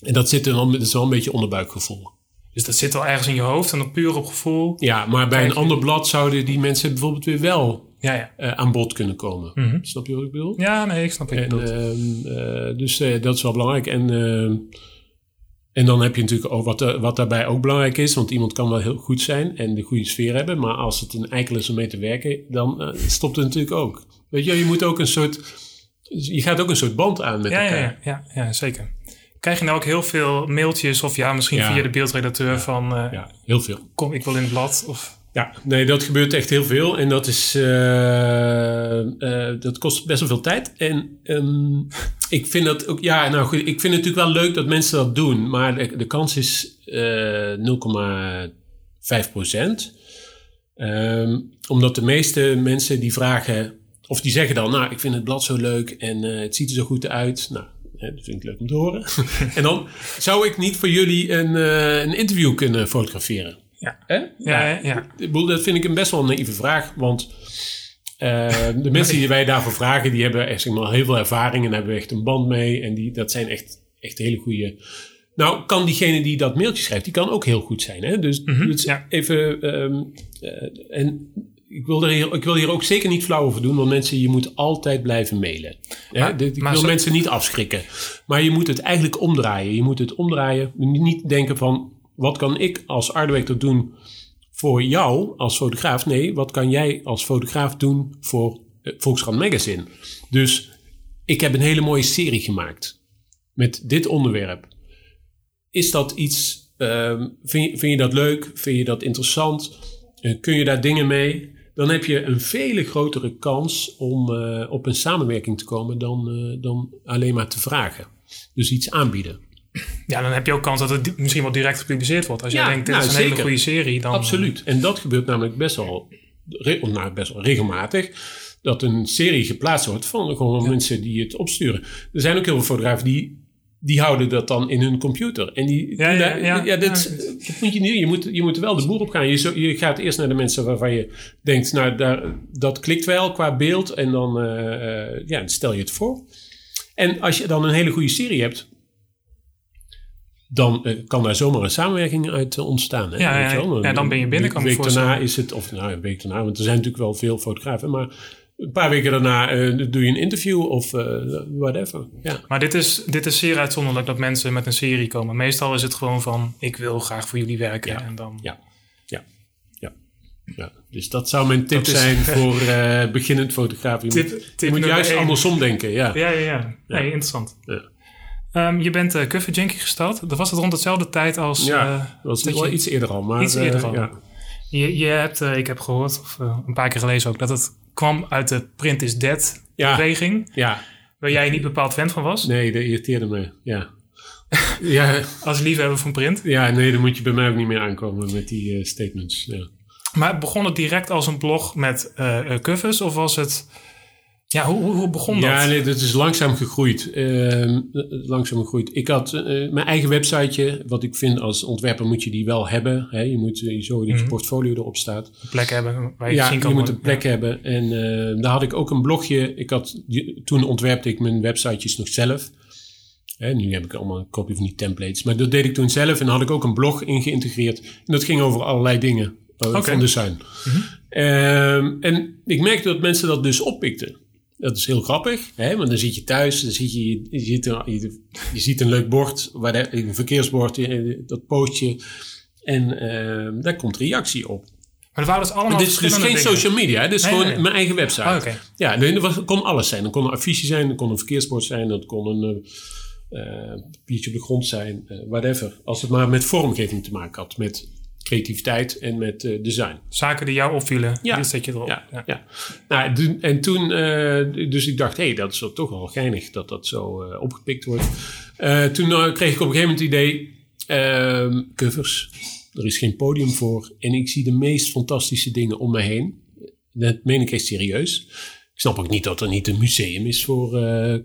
En dat, zit er wel, dat is wel een beetje onderbuikgevoel. Dus dat zit al ergens in je hoofd en dan puur op gevoel. Ja, maar bij een ander blad zouden die mensen bijvoorbeeld weer wel Ja, ja. eh, aan bod kunnen komen. Mhm. Snap je wat ik bedoel? Ja, nee, ik snap En, bedoelt. ehm, eh, dus dat is wel belangrijk. En, ehm, en dan heb je natuurlijk ook wat, er- wat daarbij ook belangrijk is. Want iemand kan wel heel goed zijn en de goede sfeer hebben. Maar als het een eikel is om mee te werken, dan eh, stopt het natuurlijk ook. Weet je, je moet ook een soort... Je gaat ook een soort band aan met Ja, elkaar. ja, ja, ja, ja, zeker. Krijg je nou ook heel veel mailtjes of ja, misschien Ja. via de beeldredacteur van eh, Ja, heel veel. kom, ik wil in het blad? Of, Ja, nee, dat gebeurt echt heel veel. En dat is. eh, eh, dat kost best wel veel tijd. En ehm, ik vind dat ook. Ja, nou goed. Ik vind het natuurlijk wel leuk dat mensen dat doen. Maar de, de kans is eh 0,5 procent. Ehm, omdat de meeste mensen die vragen. Of die zeggen dan, nou, ik vind het blad zo leuk en eh, het ziet er zo goed uit. Nou, hè, dat vind ik leuk om te horen. en dan zou ik niet voor jullie een, eh, een interview kunnen fotograferen. Ja. Hè? ja, ja, ja. Ik bedoel, dat vind ik een best wel een naïeve vraag. Want eh, de mensen die wij daarvoor vragen, die hebben echt zeg maar, heel veel ervaring en hebben echt een band mee. En die, dat zijn echt, echt hele goede. Nou, kan diegene die dat mailtje schrijft, die kan ook heel goed zijn. Hè? Dus, Mhm, dus ja. even. ehm, eh, en ik wil, er hier, ik wil hier ook zeker niet flauw over doen, want mensen, je moet altijd blijven mailen. Maar- dit- ik maar wil zo- mensen niet afschrikken. Maar je moet het eigenlijk omdraaien. Je moet het omdraaien. Niet denken van, wat kan ik als art doen voor jou als fotograaf? Nee, wat kan jij als fotograaf doen voor eh, Volkskrant Magazine? Dus ik heb een hele mooie serie gemaakt met dit onderwerp. Is dat iets, ehm, vind, je, dat leuk? Vind je dat interessant? Eh, kun je daar dingen mee? Dan heb je een vele grotere kans om eh, op een samenwerking te komen dan, dan alleen maar te vragen. Dus iets aanbieden. Ja, dan heb je ook kans dat het misschien wel direct gepubliceerd wordt. Als jij Ja, denkt, dit nou, is een hele goede serie, dan... Absoluut. En dat gebeurt namelijk best wel, nou, best wel regelmatig. Dat een serie geplaatst wordt van gewoon mensen die het opsturen. Er zijn ook heel veel fotografen die, die houden dat dan in hun computer. En die, Ja, ja, ja. ja, dat, dat moet je niet. Je moet, je moet er wel de boer op gaan. Je, zo- je gaat eerst naar de mensen waarvan je denkt, nou, daar, dat klikt wel qua beeld. En dan, eh, eh, ja, dan stel je het voor. En als je dan een hele goede serie hebt, dan eh, kan daar zomaar een samenwerking uit eh, ontstaan. Hè? Ja, Weet je ja, ja, dan ben je binnen, Een week daarna is het, of nou, een week daarna, want er zijn natuurlijk wel veel fotografen, maar een paar weken daarna eh, doe je een interview of whatever. Ja. Maar dit is, dit is zeer uitzonderlijk dat mensen met een serie komen. Meestal is het gewoon van, ik wil graag voor jullie werken. Ja. En dan... Ja. Ja. Ja. ja. Dus dat zou mijn tip is- zijn voor beginnend fotograaf. Je Tip- moet, tip je moet juist één. andersom denken. Ja. Ja, ja, ja. Nee, interessant. Ja. Ehm, je bent uh, Cover Junkie gestart. Dat was het rond dezelfde tijd als... Ja, eh, dat was wel je- iets eerder al. Maar, Iets eerder eh, al. Ja. je, je hebt, eh, ik heb gehoord, of eh, een paar keer gelezen ook, dat het kwam uit de Print is Dead beweging. ja, Waar jij niet bepaald fan van was. nee, dat irriteerde me. Ja. ja, Als liefhebber van print. ja, nee, dan moet je bij mij ook niet meer aankomen met die eh, statements. Ja. Maar begon het direct als een blog met eh, eh, covers? Of was het... Ja, hoe, hoe, hoe begon dat? Ja, nee, dat is langzaam gegroeid. Ehm, langzaam gegroeid. Ik had eh, mijn eigen websiteje. Wat ik vind als ontwerper moet je die wel hebben. Hè? Je moet eh, zorgen dat je Mhm. portfolio erop staat. Een plek hebben waar je ja, zien kan je moet een plek hebben. En eh, daar had ik ook een blogje. Ik had, toen ontwerpte ik mijn websitejes nog zelf. Hè, nu heb ik allemaal een kopie van die templates. Maar dat deed ik toen zelf. En daar had ik ook een blog in geïntegreerd. En dat ging over allerlei dingen Oké. van design. Ehm, en ik merkte dat mensen dat dus oppikten. Dat is heel grappig, hè? want dan zit je thuis, dan zit je, je, ziet, een, je, je ziet een leuk bord, waar de, een verkeersbord, eh, dat postje. En ehm, daar komt reactie op. Maar er waren dus allemaal dit is dus geen dingen. social media, dit is Nee, gewoon nee. mijn eigen website. Oké. Ja, nee, dat was- kon alles zijn. Dat kon een affiche zijn, dat kon een verkeersbord zijn, dat kon een papiertje op de grond zijn, whatever. Als het maar met vormgeving te maken had, met creativiteit en met eh, design. Zaken die jou opvielen, Ja. zet je erop. Ja, ja. Nou, en toen, eh, dus ik dacht, hé, hey, dat is toch wel geinig dat dat zo eh, opgepikt wordt. Toen kreeg ik op een gegeven moment het idee, ehm, covers, er is geen podium voor. En ik zie de meest fantastische dingen om me heen. Dat meen ik echt serieus. Ik snap ook niet dat er niet een museum is voor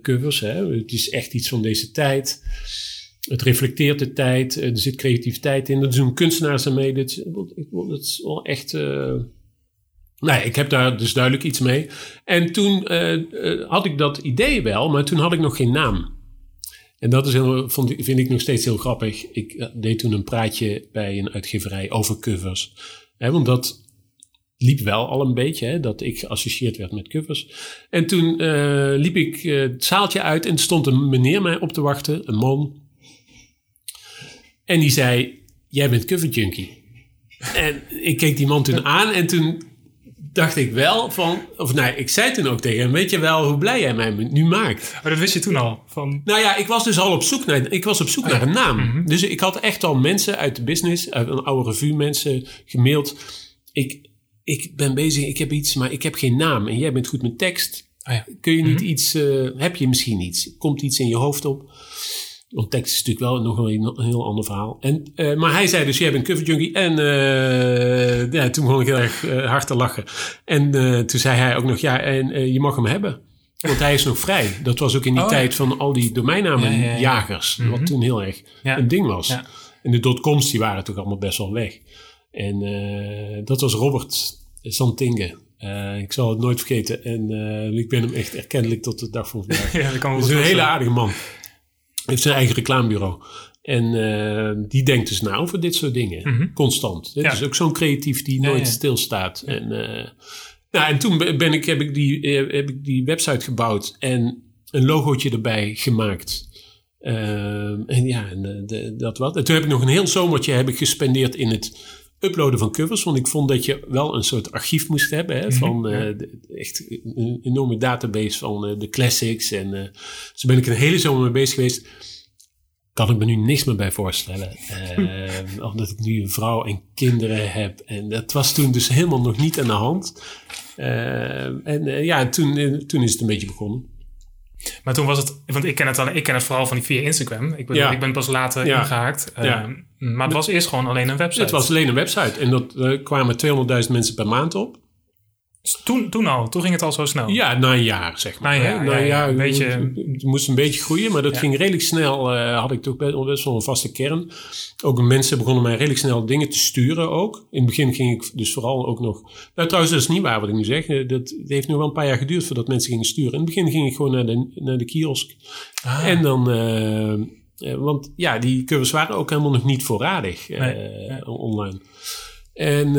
covers. Hè. Het is echt iets van deze tijd. Het reflecteert de tijd. Eh, Er zit creativiteit in. Er doen kunstenaars aan mee. Dit, is wel echt... eh, Nee, ik heb daar dus duidelijk iets mee. En toen eh, had ik dat idee wel, maar toen had ik nog geen naam. En dat is heel, vind ik nog steeds heel grappig. Ik deed toen een praatje bij een uitgeverij over covers. Hè, want dat liep wel al een beetje, hè, dat ik geassocieerd werd met covers. En toen liep ik het zaaltje uit en stond een meneer mij op te wachten, een man. En die zei, jij bent cover junkie. En ik keek die man toen aan en toen dacht ik wel van... Of nee, ik zei toen ook tegen hem... Weet je wel hoe blij jij mij nu maakt? Maar dat wist je toen al. Van, Nou ja, ik was dus al op zoek naar, ik was op zoek naar een naam. Dus ik had echt al mensen uit de business... Uit een oude revue mensen gemaild. Ik, ik ben bezig, ik heb iets, maar ik heb geen naam. En jij bent goed met tekst. oh ja. Kun je niet iets... eh, heb je misschien iets? Komt iets in je hoofd op? Want tekst is natuurlijk wel nog een, een heel ander verhaal. En, eh, maar hij zei dus, jij bent cover junkie. En eh, ja, toen begon ik heel erg eh, hard te lachen. En toen zei hij ook nog, ja, en je mag hem hebben. Want hij is nog vrij. Dat was ook in die Oh, tijd van al die Ja, ja. Wat toen heel erg een ding was. En de dotcoms die waren toch allemaal best wel weg. En dat was Robert Santinge. Ik zal het nooit vergeten. En ik ben hem echt erkennelijk tot de dag van vandaag. ja, dat kan wel een hele aardige man. Heeft zijn eigen reclamebureau. En eh, die denkt dus na over dit soort dingen. Constant. Het Ja. is ook zo'n creatief die nooit ja. stilstaat. En, eh, nou, en toen ben ik, heb, ik die, eh, heb ik die website gebouwd en een logootje erbij gemaakt. Ehm, en ja, en, de- dat wat. En toen heb ik nog een heel zomertje heb ik gespendeerd in het uploaden van covers. Want ik vond dat je wel een soort archief moest hebben. Hè, van eh, de- echt een enorme database van eh, de classics. En eh dus ben ik een hele zomer mee bezig geweest. Kan ik me nu niks meer bij voorstellen. Eh, omdat ik nu een vrouw en kinderen heb. En dat was toen dus helemaal nog niet aan de hand. Eh, en eh, ja, toen, eh, toen is het een beetje begonnen. Maar toen was het, want ik ken het, alleen, ik ken het vooral van die via Instagram. Ik ben, Ja. ik ben pas later Ja. ingehaakt. Eh. Maar het was eerst gewoon alleen een website. Het was alleen een website. En dat er kwamen 200.000 mensen per maand op. Toen, toen al, toen ging het al zo snel. Ja, na een jaar, zeg maar. Na een jaar, hè. Na ja, een jaar beetje- Het moest een beetje groeien, maar dat Ja. ging redelijk snel. eh, had ik toch best, best wel een vaste kern. Ook mensen begonnen mij redelijk snel dingen te sturen ook. In het begin ging ik dus vooral ook nog... Nou, trouwens, dat is niet waar wat ik nu zeg. Eh, Dat het heeft nog wel een paar jaar geduurd voordat mensen gingen sturen. In het begin ging ik gewoon naar de, naar de kiosk. Ah. En dan... eh, want ja, die covers waren ook helemaal nog niet voorradig Nee, ja. online. En...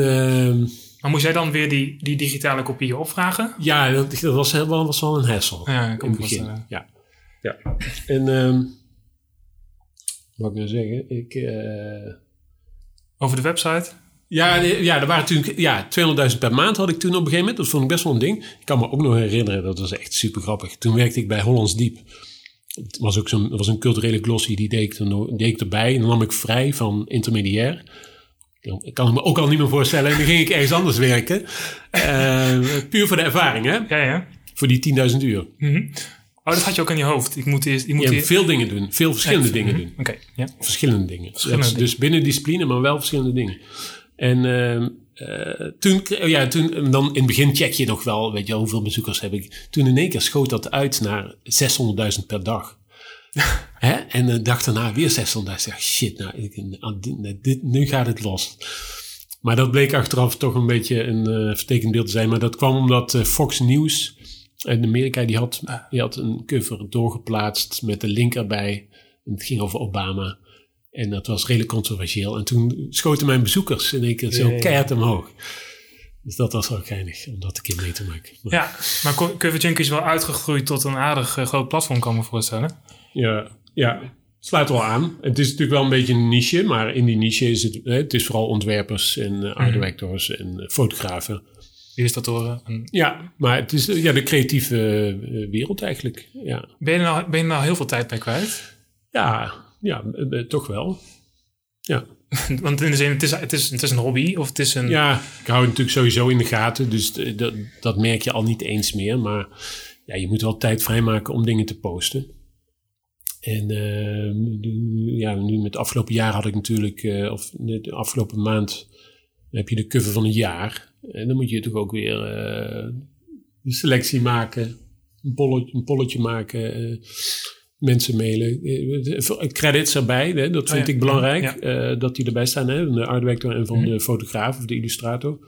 Maar moest jij dan weer die, die digitale kopieën opvragen? ja, dat, dat was, wel, was wel een hassle. Ja, ik in het voorstellen. Ja. ja. En ehm wat ik nou zeggen? Ik, eh, Over de website? ja, ja, er waren toen, ja, 200.000 per maand had ik toen op een gegeven moment. Dat vond ik best wel een ding. Ik kan me ook nog herinneren, dat was echt super grappig. Toen werkte ik bij Hollands Diep. Het was ook zo'n, was een culturele glossy, die deed ik, dan, deed ik erbij. En dan nam ik vrij van intermediair. Ik kan me ook al niet meer voorstellen. En dan ging ik ergens anders werken. Eh, puur voor de ervaring, hè? Ja, ja. Voor die 10.000 uur. Mhm. Oh, dat had je ook in je hoofd. Ik moet eerst... Ik moet Je eerst- veel dingen doen. Veel verschillende dingen doen. Oké, ja. Verschillende dingen. Verschillende is dus binnen discipline, maar wel verschillende dingen. En ehm, eh, toen, oh ja, toen, dan in het begin check je nog wel, weet je wel, hoeveel bezoekers heb ik. Toen in één keer schoot dat uit naar 600.000 per dag. Hè? En de dag daarna weer 600.000. Ik shit, nou, ik, nou, dit, dit- nu gaat het los. Maar dat bleek achteraf toch een beetje een eh vertekend beeld te zijn. Maar dat kwam omdat eh, Fox News uit Amerika, die had, die had een cover doorgeplaatst met de link erbij. En het ging over Obama. En dat was redelijk controversieel. En toen schoten mijn bezoekers in één keer zo keihard omhoog. Dus dat was wel geinig om dat een keer mee te maken. Maar- Ja, maar Co- Cover Junkie is wel uitgegroeid tot een aardig eh, groot platform, kan ik me voorstellen. Ja, ja, sluit wel aan. Het is natuurlijk wel een beetje een niche, maar in die niche is het, het is vooral ontwerpers en uh, art directors en eh, fotografen. Illustratoren. En Ja, maar het is eh, ja, de creatieve eh, wereld eigenlijk. Ja, Ben je, er nou, ben je nou heel veel tijd bij kwijt? ja, ja eh, eh, toch wel. Ja. Want in de zin, het is, het, is, het is een hobby of het is een... Ja, ik hou het natuurlijk sowieso in de gaten. Dus dat, dat merk je al niet eens meer. Maar ja, je moet wel tijd vrijmaken om dingen te posten. En eh, nu- ja, nu met het afgelopen jaar had ik natuurlijk, eh, of de afgelopen maand heb je de cover van het jaar. En dan moet je toch ook weer eh, de selectie maken, een polletje, een polletje maken, eh, mensen mailen. Credits erbij, hè, dat vind Oh ja, ik belangrijk, ja, dat die erbij staan, hè, van de art director en van Mhm. de fotograaf of de illustrator.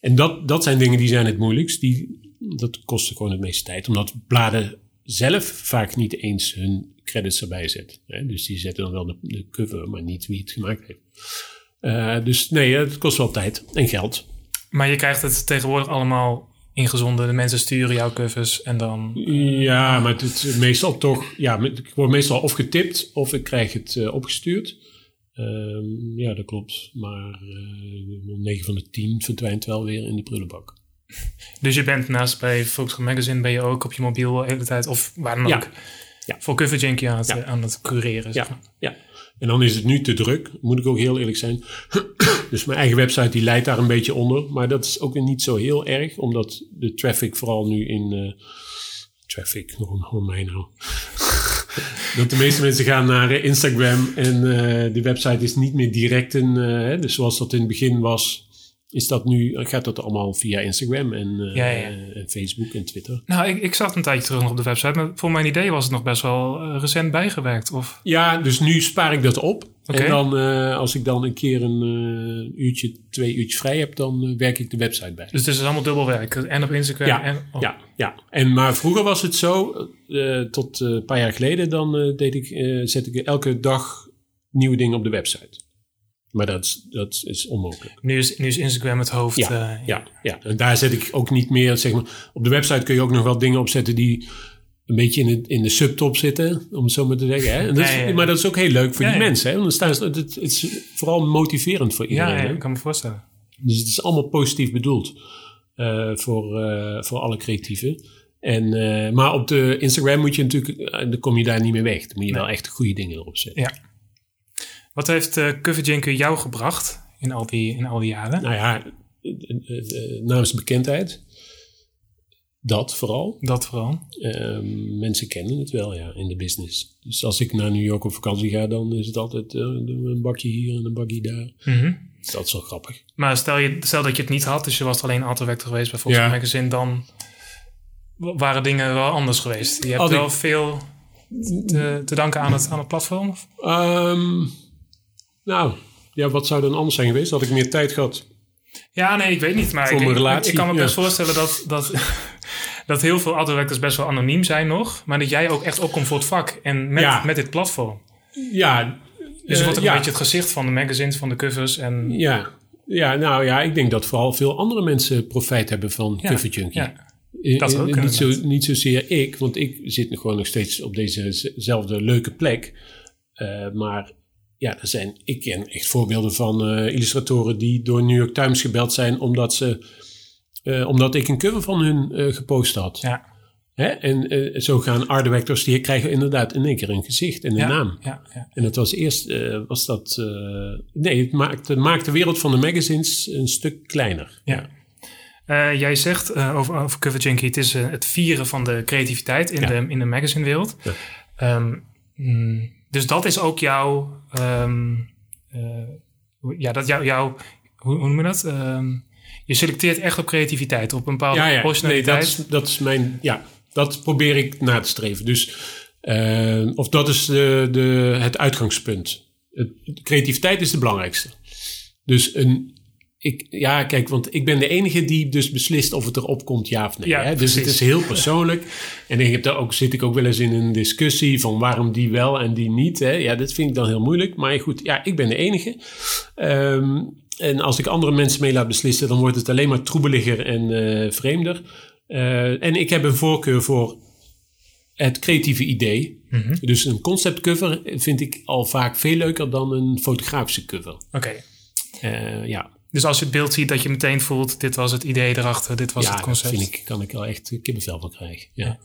En dat, dat zijn dingen die zijn het moeilijkst. Die, dat kost gewoon het meeste tijd. Omdat bladen zelf vaak niet eens hun credits erbij zetten. Hè? Dus die zetten dan wel de, de cover, maar niet wie het gemaakt heeft. Eh, dus nee, het kost wel tijd en geld. Maar je krijgt het tegenwoordig allemaal ingezonden. De mensen sturen jouw covers en dan... Ja, maar het is meestal toch... Ja, ik word meestal of getipt of ik krijg het eh, opgestuurd. Ehm, ja, dat klopt. Maar eh 9 van de 10 verdwijnt wel weer in de prullenbak. Dus je bent naast bij Volkskrant Magazine ben je ook op je mobiel de hele tijd... Of waar dan Ja. ook. Ja. Voor Cover Junkie aan het, Ja. aan het cureren. zeg Ja, maar. ja. En dan is het nu te druk, moet ik ook heel eerlijk zijn. dus mijn eigen website die leidt daar een beetje onder. Maar dat is ook weer niet zo heel erg, omdat de traffic vooral nu in... eh, traffic, hoor, mij nou. dat de meeste mensen gaan naar eh, Instagram en eh de website is niet meer direct een... dus zoals dat in het begin was, is dat nu, gaat dat allemaal via Instagram en, eh, Ja, ja. en Facebook en Twitter. Nou, ik, ik zag een tijdje terug nog op de website. Maar voor mijn idee was het nog best wel eh, recent bijgewerkt. Of... Ja, dus nu spaar ik dat op. En dan, eh, als ik dan een keer een uurtje, twee uurtjes vrij heb, dan werk ik de website bij. Dus het is allemaal dubbel werk. En op Instagram Ja, en... oh. Ja, ja. En, maar vroeger was het zo, tot een paar jaar geleden, dan deed ik, eh, zet ik elke dag nieuwe dingen op de website. Maar dat is, dat is onmogelijk. Nu, is, nu is Instagram het hoofd. Ja, eh, ja, ja, en daar zet ik ook niet meer, zeg maar, op de website kun je ook nog wel dingen opzetten die een beetje in, het, in de subtop zitten, om het zo maar te zeggen. Hè? En dat is- Ja, ja, ja. Maar dat is ook heel leuk voor die mensen. Hè? Want staan het, het is vooral motiverend voor iedereen. ja, ik kan me voorstellen. Dus het is allemaal positief bedoeld eh, voor, eh, voor alle creatieven. En, maar op de Instagram moet je natuurlijk, dan kom je daar niet meer weg. Dan moet je wel echt goede dingen erop zetten. Ja. Wat heeft uh, Cover Junkie jou gebracht in al die, in al die jaren? Nou ja, eh, eh, eh, namens bekendheid. Dat vooral. Dat vooral. Ehm, mensen kennen het wel, ja, in de business. Dus als ik naar New York op vakantie ga, dan is het altijd eh, een bakje hier en een bakje daar. Mhm. Dat is wel grappig. Maar stel, je, stel dat je het niet had, dus je was alleen artworker geweest bij Volkswagen Ja. Magazine, dan waren dingen wel anders geweest. Je hebt wel veel te, te danken aan het, aan het platform. of? Nou, ja, wat zou dan anders zijn geweest? Had ik meer tijd gehad? Ja, nee, ik weet niet. Maar Voor ik, relatie, ik kan me ja. best voorstellen dat, dat, dat heel veel artworkers best wel anoniem zijn nog. Maar dat jij ook echt opkomt voor het vak en met, Ja. met dit platform. Ja. Dus je wordt ook een beetje het gezicht van de magazines, van de covers. En, Ja. ja, nou ja, ik denk dat vooral veel andere mensen profijt hebben van Ja, Cover Junkie. ja. Eh, Dat eh, ook, niet, zo, niet zozeer ik, want ik zit nog gewoon nog steeds op dezezelfde leuke plek. Eh, maar ja, er zijn, ik ken echt voorbeelden van eh, illustratoren die door New York Times gebeld zijn omdat, ze, eh, omdat ik een cover van hun eh, gepost had. Ja, Hè? En zo gaan art directors, die krijgen inderdaad in één keer een gezicht en een ja, naam. Ja, ja. En dat was eerst, was dat, nee, het maakt, het maakt de wereld van de magazines een stuk kleiner. Ja. Jij zegt over, over Cover Junkie, het is het vieren van de creativiteit in, Ja. de, in de magazinewereld. Ja. Ehm, mm, dus dat is ook jouw, ehm, eh, ja, dat jou, jouw, hoe, hoe noem je dat? Ehm, je selecteert echt op creativiteit, op een bepaalde Ja, ja, nee, dat, is, dat is mijn, ja, dat probeer ik na te streven. Dus, eh, of dat is de, de, het uitgangspunt. Het, creativiteit is de belangrijkste. Dus een, ik, ja, kijk, want ik ben de enige die dus beslist of het erop komt, ja of nee. Ja, hè? Dus het is heel persoonlijk. En ik heb daar ook, zit ik ook wel eens in een discussie van waarom die wel en die niet. Hè? Ja, dat vind ik dan heel moeilijk. Maar goed, ja, ik ben de enige. Ehm, en als ik andere mensen mee laat beslissen, dan wordt het alleen maar troebeliger en eh, vreemder. Eh, en ik heb een voorkeur voor het creatieve idee. Mhm. Dus een conceptcover vind ik al vaak veel leuker dan een fotografische cover. Oké. Eh, ja, Dus als je het beeld ziet, dat je meteen voelt, dit was het idee erachter, dit was ja het concept. vind ik, kan ik wel echt kippenvel van krijgen. Ja.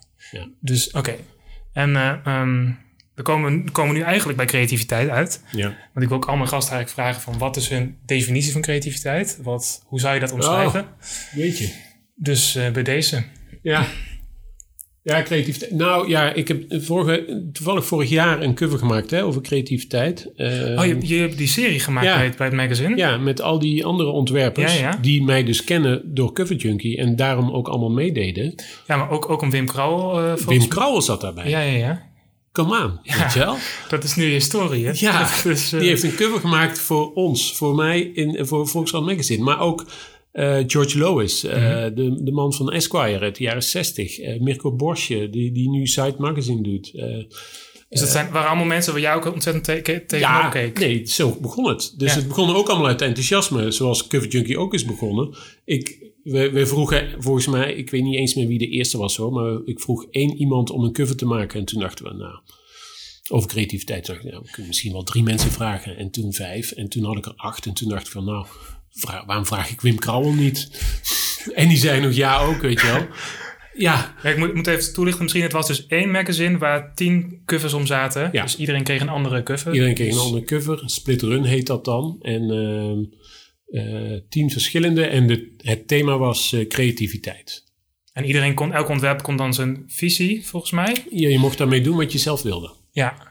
Dus oké. En eh, ehm, we komen, we komen nu eigenlijk bij creativiteit uit. Ja. Want ik wil ook al mijn gasten eigenlijk vragen van wat is hun definitie van creativiteit? Wat, hoe zou je dat omschrijven? Weet je. Dus eh, bij deze. Ja. Ja, creativiteit. Nou ja, ik heb vorige, toevallig vorig jaar een cover gemaakt hè, over creativiteit. Eh, Oh, je, je hebt die serie gemaakt Ja. bij, het, bij het magazine? Ja, met al die andere ontwerpers Ja, ja. die mij dus kennen door Cover Junkie en daarom ook allemaal meededen. Ja, maar ook, ook een Wim Krauwel. eh, volgens Wim Krauwel zat daarbij. Ja, ja, ja. Kom aan, weet je wel? Dat is nu je story, hè? Ja, dus, eh, Die heeft een cover gemaakt voor ons, voor mij, in, voor Volkskrant Magazine. Maar ook eh, George Lois, eh, Mhm. de, de man van Esquire uit de jaren 60. eh, Mirko Borsje, die, die nu Side Magazine doet. dus dat zijn, waren allemaal mensen waar jij ook ontzettend te tegenop ja, keek. nee, zo begon het. Dus Ja. het begon ook allemaal uit enthousiasme, zoals Cover Junkie ook is begonnen. Ik, we, we vroegen, volgens mij, ik weet niet eens meer wie de eerste was hoor, maar ik vroeg één iemand om een cover te maken. En toen dachten we, nou, over creativiteit, dacht ik, nou, we kunnen misschien wel drie mensen vragen. En toen vijf, en toen had ik er acht. En toen dacht ik van, nou, waarom vraag ik Wim Krauwel niet? En die zei nog ja ook, weet je wel. Ja, Ja, ik moet, moet even toelichten. Misschien het was dus één magazine waar tien covers om zaten. Ja. Dus iedereen kreeg een andere cover. Iedereen kreeg een Dus- andere cover. Split Run heet dat dan. En ehm, eh, tien verschillende. En de, het thema was eh, creativiteit. En iedereen kon, elk ontwerp kon dan zijn visie, volgens mij. Ja, je mocht daarmee doen wat je zelf wilde. Ja.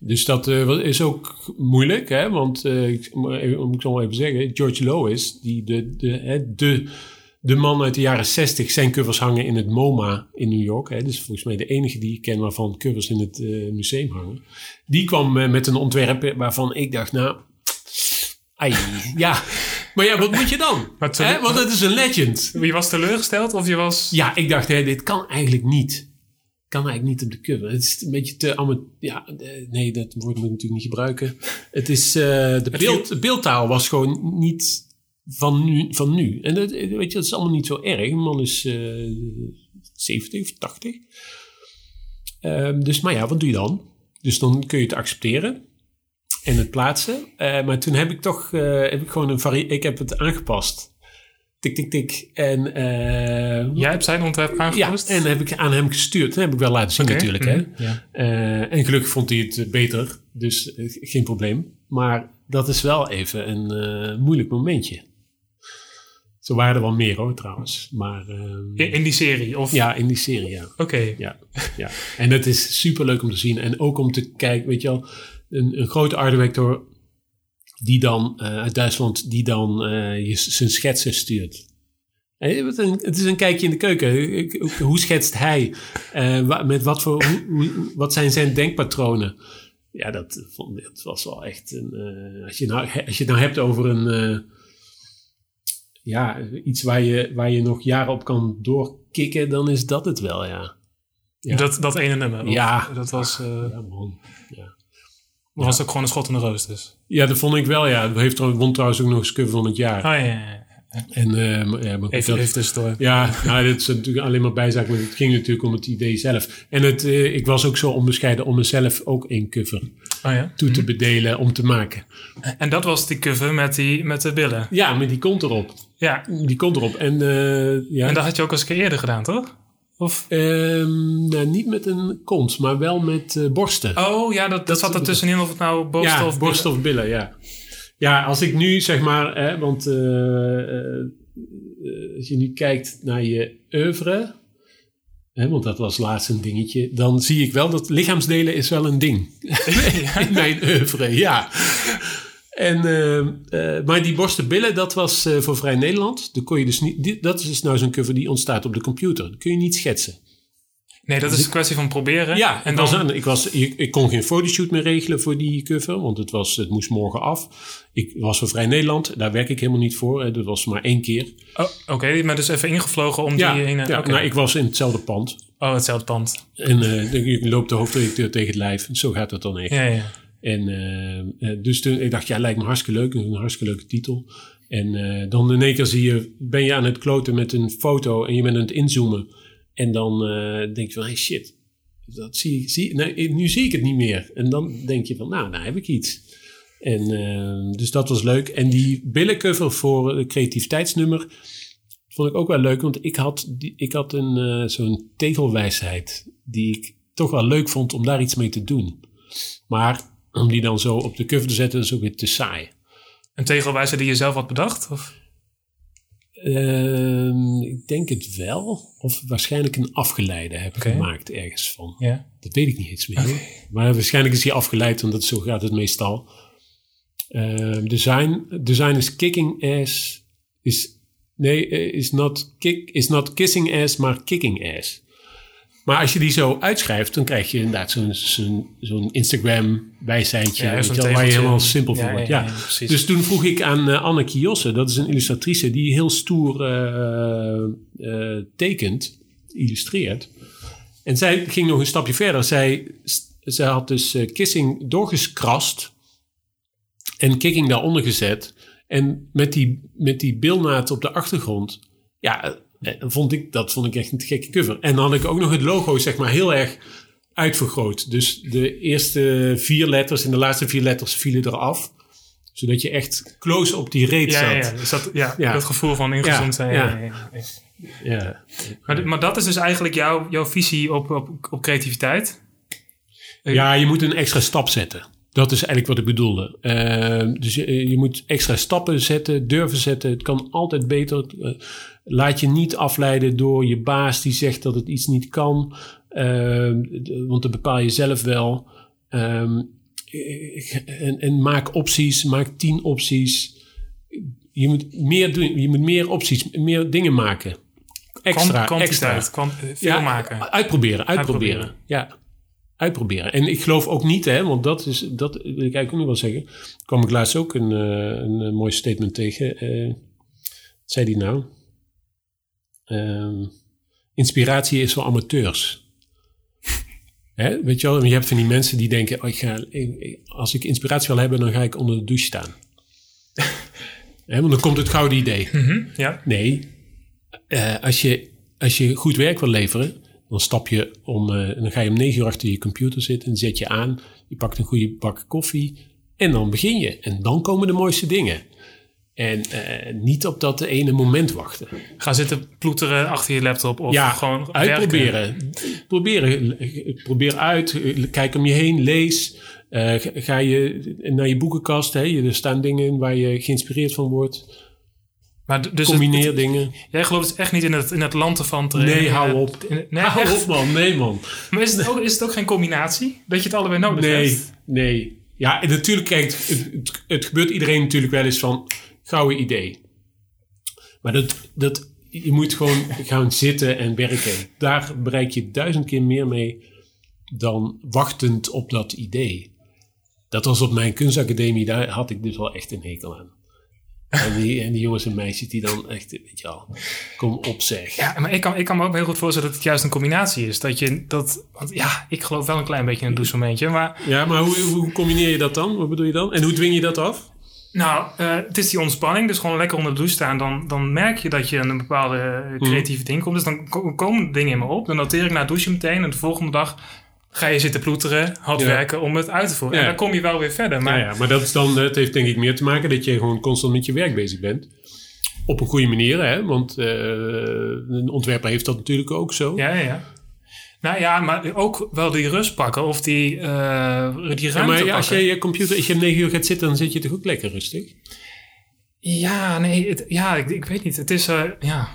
Dus dat eh, is ook moeilijk, hè? want eh, ik, even- moet ik zo even zeggen, George Lois, die de, de, de, de man uit de jaren 60, zijn covers hangen in het MoMA in New York. Hè? Dus volgens mij de enige die ik ken waarvan covers in het eh, museum hangen. Die kwam eh, met een ontwerp waarvan ik dacht, nou, ai, ja. Maar ja, wat moet je dan? Hè? Want het is een legend. Wie was teleurgesteld of je was... Ja, ik dacht, hè, dit kan eigenlijk niet. Kan eigenlijk niet op de cover. Het is een beetje te Ja, eh, nee, dat woord moet ik natuurlijk niet gebruiken. Het is, eh, de, beeld, beeldtaal was gewoon niet van nu. Van nu. En dat, eh, weet je, dat is allemaal niet zo erg. Een man is eh 70 of 80. Ehm, dus, maar ja, wat doe je dan? Dus dan kun je het accepteren en het plaatsen. Eh, maar toen heb ik toch eh, heb ik gewoon een vari Ik heb het aangepast. Tik, tik, tik. En eh, Jij hebt zijn ontwerp ja, aangepast? en heb ik aan hem gestuurd. Dat heb ik wel laten zien natuurlijk. Hè? mhm, ja. Eh, en gelukkig vond hij het eh, beter. Dus geen probleem. Maar dat is wel even een eh, moeilijk momentje. Zo waren er wel meer hoor trouwens. Maar ehm, In, die serie? Of... ja, in die serie ja. Oké. ja, ja. En het is super leuk om te zien. En ook om te kijken, weet je wel, een, een grote art director die dan eh, uit Duitsland, die dan eh, je, zijn schetsen stuurt. Eh, Het is een kijkje in de keuken. Hoe schetst hij? Met wat, voor, hoe, wat zijn zijn denkpatronen? Ja, dat, vond, dat was wel echt een. als, je nou, als je het nou hebt over een. ja, iets waar je, waar je nog jaren op kan doorkikken, dan is dat het wel, ja. Ja. Dat, dat ene nummer? Ja. Dat was, Ja, man. Ja. Was ook gewoon een schot in de roos dus? ja, dat vond ik wel, ja. Hij heeft trouwens, won trouwens ook nog eens cover van het jaar. Oh ja. En, maar- ja, maar Even, dat- even tussendoor. Ja, nou, dat is natuurlijk alleen maar bijzaak, maar het ging natuurlijk om het idee zelf. En het, eh, ik was ook zo onbescheiden om mezelf ook een cover Oh ja. toe te bedelen om te maken. En dat was die cover met, die, met de billen. Ja, maar die komt erop. Ja. Die komt erop. En, eh, ja, En dat had je ook eens een keer eerder gedaan, toch? Of? Nou, niet met een kont, maar wel met eh, borsten. Oh ja, dat, dat zat er tussenin of het nou borst ja, of borst of billen, ja. Ja, als ik nu zeg maar, hè, want eh, eh, als je nu kijkt naar je oeuvre, hè, want dat was laatst een dingetje, dan zie ik wel dat lichaamsdelen is wel een ding. In mijn oeuvre, ja. En, eh, eh, maar die borsten billen, dat was eh, voor Vrij Nederland. Dan kon je dus niet, die- dat is dus nou zo'n cover die ontstaat op de computer. Dat kun je niet schetsen. Nee, dat is een kwestie van proberen. Ja, en dan, was ik, was, ik, ik kon geen fotoshoot meer regelen voor die cover, want het, was, het moest morgen af. Ik was voor Vrij Nederland, daar werk ik helemaal niet voor. Dat was maar één keer. oh, Oké, maar dus even ingevlogen om Ja, die ene... ja nou, ik was in hetzelfde pand. Oh, hetzelfde pand. En eh, je loopt de hoofdredacteur tegen het lijf. Zo gaat dat dan echt. Ja, ja. En eh, dus toen, ik dacht, ja, lijkt me hartstikke leuk. Een hartstikke leuke titel. En eh, dan in één keer zie je, ben je aan het kloten met een foto en je bent aan het inzoomen. En dan eh, denk je van, hey shit, dat zie, zie, nee, nu zie ik het niet meer. En dan denk je van, nou, nou heb ik iets. En dus dat was leuk. En die billencover voor het creativiteitsnummer vond ik ook wel leuk. Want ik had, ik had een, zo'n tegelwijsheid die ik toch wel leuk vond om daar iets mee te doen. Maar om die dan zo op de cover te zetten, is ook weer te saai. Een tegelwijzer die je zelf had bedacht? Of? Ehm, ik denk het wel. Of waarschijnlijk een afgeleide heb ik gemaakt ergens van. Ja. Dat weet ik niet eens meer. Maar waarschijnlijk is die afgeleid, want dat, zo gaat het meestal. Ehm, design, design is kicking ass. Is, nee, eh, is not, kick, is not kissing ass, maar kicking ass. Maar als je die zo uitschrijft, dan krijg je inderdaad zo'n zo'n zo'n Instagram wijsheidje. Ja, weet zo'n je wel, waar je helemaal simpel Ja, voor wordt. ja. Dus toen vroeg ik aan uh, Anne Kiosse, dat is een illustratrice die heel stoer eh, eh, tekent, illustreert. En zij ging nog een stapje verder. Zij, zij had dus eh, kissing doorgeskrast en kicking daaronder gezet. En met die, met die bilnaad op de achtergrond, ja, eh, vond ik, dat vond ik echt een gekke cover. En dan had ik ook nog het logo, zeg maar, heel erg uitvergroot. Dus de eerste vier letters en de laatste vier letters vielen eraf. Zodat je echt close op die reet Ja, zat. ja. Dus dat, ja, Ja. dat gevoel van ingezoomd zijn. Ja, ja. Maar, maar dat is dus eigenlijk jouw, jouw visie op, op, op creativiteit? Ja, je moet een extra stap zetten. Dat is eigenlijk wat ik bedoelde. Uh, dus je, je, moet extra stappen zetten, durven zetten. Het kan altijd beter. Uh, laat je niet afleiden door je baas die zegt dat het iets niet kan. Uh, want dat bepaal je zelf wel. Um, en, en, maak opties, maak tien opties. Je moet meer doen, je moet meer opties, meer dingen maken. Extra, Kwantiteit, extra. Veel ja, maken. Uitproberen, uitproberen. uitproberen. Ja uitproberen. En ik geloof ook niet, hè, want dat is, dat wil ik eigenlijk ook nog wel zeggen. kwam ik laatst ook een, uh, een, een mooi statement tegen. Uh, wat zei die nou? Uh, inspiratie is voor amateurs. hè? Weet je wel, je hebt van die mensen die denken: oh, ik ga, ik, als ik inspiratie wil hebben, dan ga ik onder de douche staan. hè, want dan komt het gouden idee. Mm -hmm, ja. Nee, uh, als, je, als je goed werk wil leveren, dan stap je om, uh, dan ga je om negen uur achter je computer zitten en zet je aan. Je pakt een goede bak koffie en dan begin je. En dan komen de mooiste dingen. En uh, niet op dat ene moment wachten. Ga zitten ploeteren achter je laptop of ja, gewoon uitproberen. Proberen. Probeer uit. Kijk om je heen. Lees. Uh, ga je naar je boekenkast. Hè? Er staan dingen in waar je geïnspireerd van wordt. Maar dus Combineer het, dingen. Jij gelooft dus echt niet in het, in het landen van te Nee, hou op. In, nee, hou echt? op man, nee man. Maar is het, ook, is het ook geen combinatie? Dat je het allebei nodig nee, hebt? Nee, Ja, en natuurlijk, kijk, het, het, het, gebeurt iedereen natuurlijk wel eens van gouden idee. Maar dat, dat, je moet gewoon gaan zitten en werken. Daar bereik je duizend keer meer mee dan wachtend op dat idee. Dat was op mijn kunstacademie, daar had ik dus wel echt een hekel aan. En die, en die jongens en meisjes die dan echt, weet je wel, kom op zeg. Ja, maar ik kan, ik kan me ook heel goed voorstellen dat het juist een combinatie is. Dat je dat, want ja, ik geloof wel een klein beetje in een douchemomentje, maar... Ja, maar hoe, hoe combineer je dat dan? Wat bedoel je dan? En hoe dwing je dat af? Nou, uh, het is die ontspanning, dus gewoon lekker onder de douche staan. Dan, dan merk je dat je een bepaalde creatieve ding komt. Dus dan komen dingen in me op. Dan noteer ik na het douchen meteen. En de volgende dag ga je zitten ploeteren, hard ja. werken om het uit te voeren. Ja. En dan kom je wel weer verder. Maar, ja, ja, maar dat is dan, het heeft denk ik meer te maken dat je gewoon constant met je werk bezig bent. Op een goede manier, hè? want uh, een ontwerper heeft dat natuurlijk ook zo. Ja, ja, ja. Nou ja, maar ook wel die rust pakken of die, uh, die ruimte ja, maar pakken. als je je computer, als je om negen uur gaat zitten, dan zit je toch ook lekker rustig? Ja, nee, het, ja, ik, ik, weet niet. Het is, uh, ja...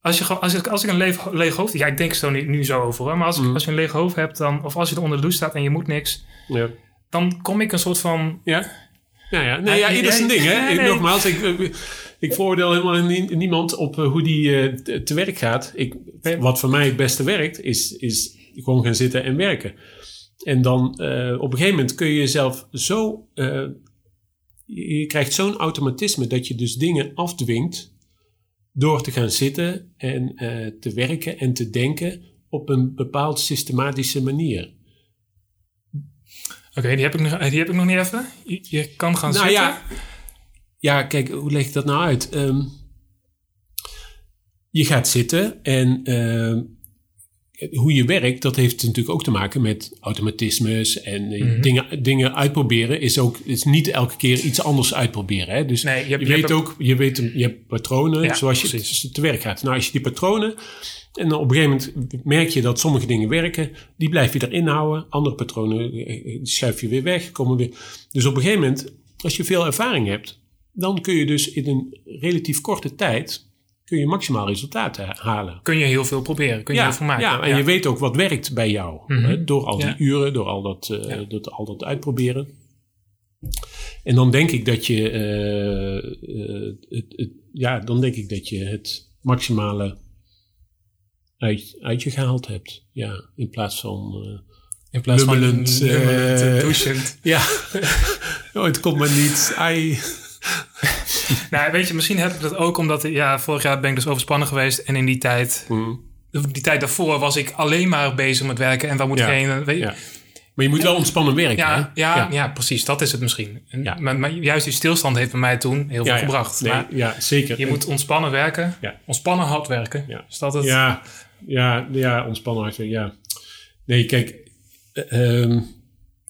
Als, je, als, ik, als ik een leeg, leeg hoofd... Ja, ik denk zo nu, nu zo over. Hè, maar als, mm. als je een leeg hoofd hebt, dan, of als je er onder de douche staat en je moet niks... Ja. Dan kom ik een soort van... Ja, ja, ja. Nee, ja, ieder zijn ding, hè? Nee. nogmaals, ik, ik veroordeel helemaal niemand op hoe die uh, te, te werk gaat. Ik, wat voor mij het beste werkt, is, is gewoon gaan zitten en werken. En dan uh, op een gegeven moment kun je jezelf zo... Uh, je krijgt zo'n automatisme dat je dus dingen afdwingt door te gaan zitten en uh, te werken en te denken op een bepaald systematische manier. Oké, okay, die, heb ik nog, die heb ik nog niet even. Je, je kan gaan nou, zitten. Ja, ja, kijk, hoe leg ik dat nou uit? Um, je gaat zitten en uh, hoe je werkt, dat heeft natuurlijk ook te maken met automatismes en eh, dingen, dingen uitproberen. Is ook is niet elke keer iets anders uitproberen. Hè? Dus Nee, je hebt- je weet ook, je weet, je hebt patronen Ja, zoals je precies. te werk gaat. Nou, als je die patronen en dan op een gegeven moment merk je dat sommige dingen werken, die blijf je erin houden. Andere patronen eh, eh, die schuif je weer weg, komen weer. Dus op een gegeven moment, als je veel ervaring hebt, dan kun je dus in een relatief korte tijd kun je maximaal resultaten halen. Kun je heel veel proberen, kun je Ja, heel veel maken. ja, en je weet ook wat werkt bij jou. Hè, door al die Ja. uren, door al dat, Ja. dat, al dat uitproberen. En dan denk ik dat je, eh, eh, het, het, ja, dan denk ik dat je het maximale uit, uit je gehaald hebt. Ja, in plaats van, In plaats van douchend. ja, oh, het komt maar niet. Ai. Nou, weet je, misschien heb ik dat ook omdat... Ja, vorig jaar ben ik dus overspannen geweest. En in die tijd... Hm, Die tijd daarvoor was ik alleen maar bezig met werken. En waar moet Ja, ik heen? Weet ja. Maar je moet wel ontspannen werken. Ja, hè? ja, ja. precies. Dat is het misschien. Ja. maar, maar juist die stilstand heeft bij mij toen heel veel Ja, gebracht. Nee, Maar ja, zeker. je moet ontspannen werken. Ja. Ontspannen hard werken. Ja. Is dat het? Ja, ja, ja ontspannen hard werken, ja. Nee, kijk, eh, ehm,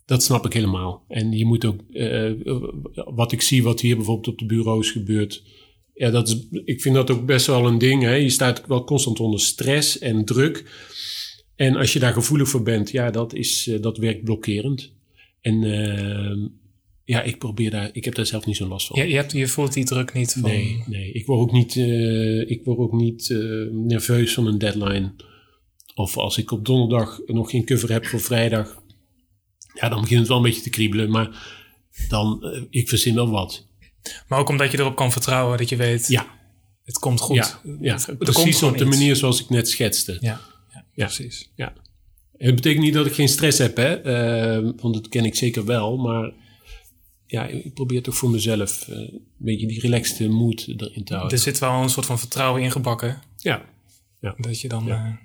dat snap ik helemaal. En je moet ook, eh, wat ik zie, wat hier bijvoorbeeld op de bureaus gebeurt. Ja, dat is, ik vind dat ook best wel een ding. Hè? Je staat wel constant onder stress en druk. En als je daar gevoelig voor bent, ja, dat, is, eh, dat werkt blokkerend. En ehm, ja, ik probeer daar, ik heb daar zelf niet zo'n last van. Je, je, hebt, je voelt die druk niet van... Nee, nee. Ik word ook niet, eh, ik word ook niet eh, nerveus van een deadline. Of als ik op donderdag nog geen cover heb voor vrijdag. Ja, dan begint het wel een beetje te kriebelen. Maar dan, eh, ik verzin wel wat. Maar ook omdat je erop kan vertrouwen dat je weet, Ja, het komt goed. ja, ja. Het- precies op de iets. manier zoals ik net schetste. Ja, ja, Ja. precies. Ja. En het betekent niet dat ik geen stress heb, hè? eh, want dat ken ik zeker wel. Maar ja, ik probeer toch voor mezelf eh, een beetje die relaxed mood erin te houden. Er zit wel een soort van vertrouwen ingebakken. ja, Dat je dan... Ja.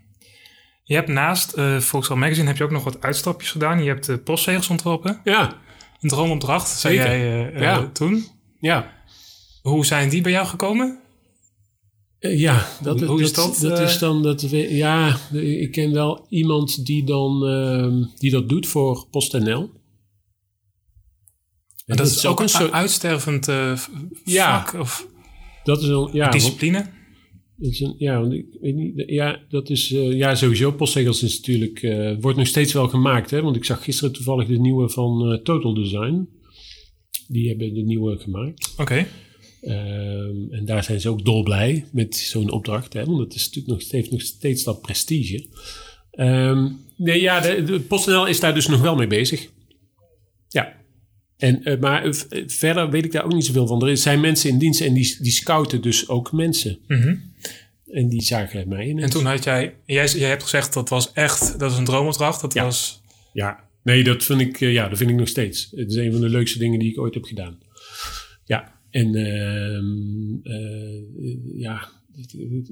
Eh, je hebt naast uh, Volkswagen Magazine heb je ook nog wat uitstapjes gedaan. Je hebt de postzegels ontworpen. ja, Een droomopdracht, zei Zeker. jij eh, eh, Ja. toen. ja. Hoe zijn die bij jou gekomen? Eh, ja, dat, Hoe- hoe is dat, Dat eh? is dan dat. we- Ja, ik ken wel iemand die dan ehm, die dat doet voor PostNL. En dat, is ook een soort. uitstervend eh, v- Ja. vak of Dat is een, ja, discipline. Dat is een, ja, want ik weet niet. Ja, dat is eh, ja sowieso. Postzegels is natuurlijk eh, wordt nog steeds wel gemaakt, hè? Want ik zag gisteren toevallig de nieuwe van eh, Total Design. Die hebben de nieuwe gemaakt. Oké. Ehm, en daar zijn ze ook dolblij met zo'n opdracht. Hè? Want het is natuurlijk nog, heeft nog steeds dat prestige. Ehm, nee, ja, de, de PostNL is daar dus nog wel mee bezig. Ja. En, maar verder weet ik daar ook niet zoveel van. Er zijn mensen in dienst en die, die scouten dus ook mensen. Mhm. En die zagen mij in. En toen had jij, jij, jij hebt gezegd dat was echt, dat is een droomopdracht. Dat Ja. was, Ja, nee, dat vind ik, eh, ja, dat vind ik nog steeds. Het is een van de leukste dingen die ik ooit heb gedaan. Ja, en ehm, eh, ja,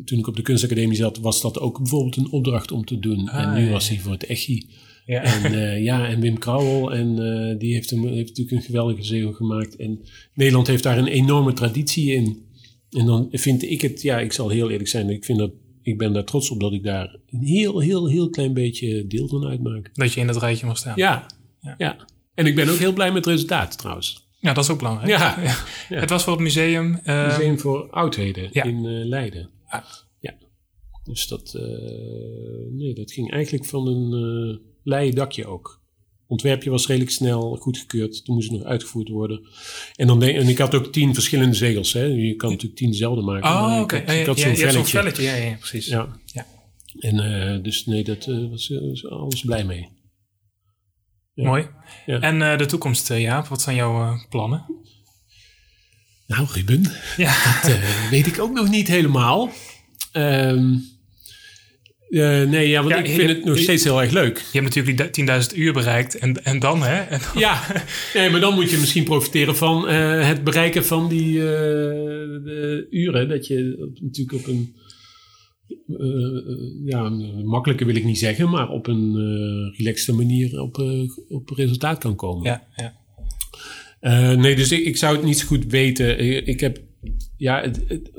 toen ik op de kunstacademie zat, was dat ook bijvoorbeeld een opdracht om te doen. Ah, en nu ja, was hij voor het Echi. ja. En eh, ja, en Wim Krauwel, en die heeft, hem, heeft natuurlijk een geweldige zegel gemaakt. En Nederland heeft daar een enorme traditie in. En dan vind ik het, ja, ik zal heel eerlijk zijn, ik, vind dat, ik ben daar trots op dat ik daar een heel, heel, heel klein beetje deel van uitmaak. dat je in dat rijtje mag staan. Ja, Ja. ja. En ik ben ook heel blij met het resultaat trouwens. Ja, dat is ook belangrijk. Ja. Het was voor het museum. eh, Museum voor Oudheden in eh, Leiden. Ah. Ja. Dus dat, eh, nee, dat ging eigenlijk van een eh leien dakje ook. Ontwerpje was redelijk snel goedgekeurd. Toen moest het nog uitgevoerd worden. En, dan denk, en ik had ook tien verschillende zegels. Hè. Je kan natuurlijk tien dezelfde maken. oh, oké. Ik had, ik had Ja, zo'n je hebt zo'n velletje. Ja, ja, precies. Ja. Ja. En eh, dus nee, dat eh, was, eh, was alles blij mee. Ja. Mooi. Ja. En eh, de toekomst, Jaap, wat zijn jouw eh, plannen? Nou, Ruben, Ja. dat weet ik ook nog niet helemaal. Ehm, eh, nee, ja, want Ja, ik je- vind het nog je- steeds heel erg leuk. Je hebt natuurlijk die 10.000 uur bereikt. En, en dan, hè? En dan- Ja, nee, maar dan moet je misschien profiteren van eh, het bereiken van die eh, de uren. Dat je natuurlijk op een, ja, een makkelijke wil ik niet zeggen, maar op een eh relaxte manier op, eh, op resultaat kan komen. ja, ja. Eh, nee, dus ik, ik zou het niet zo goed weten. Ik, ik heb, ja, het, het-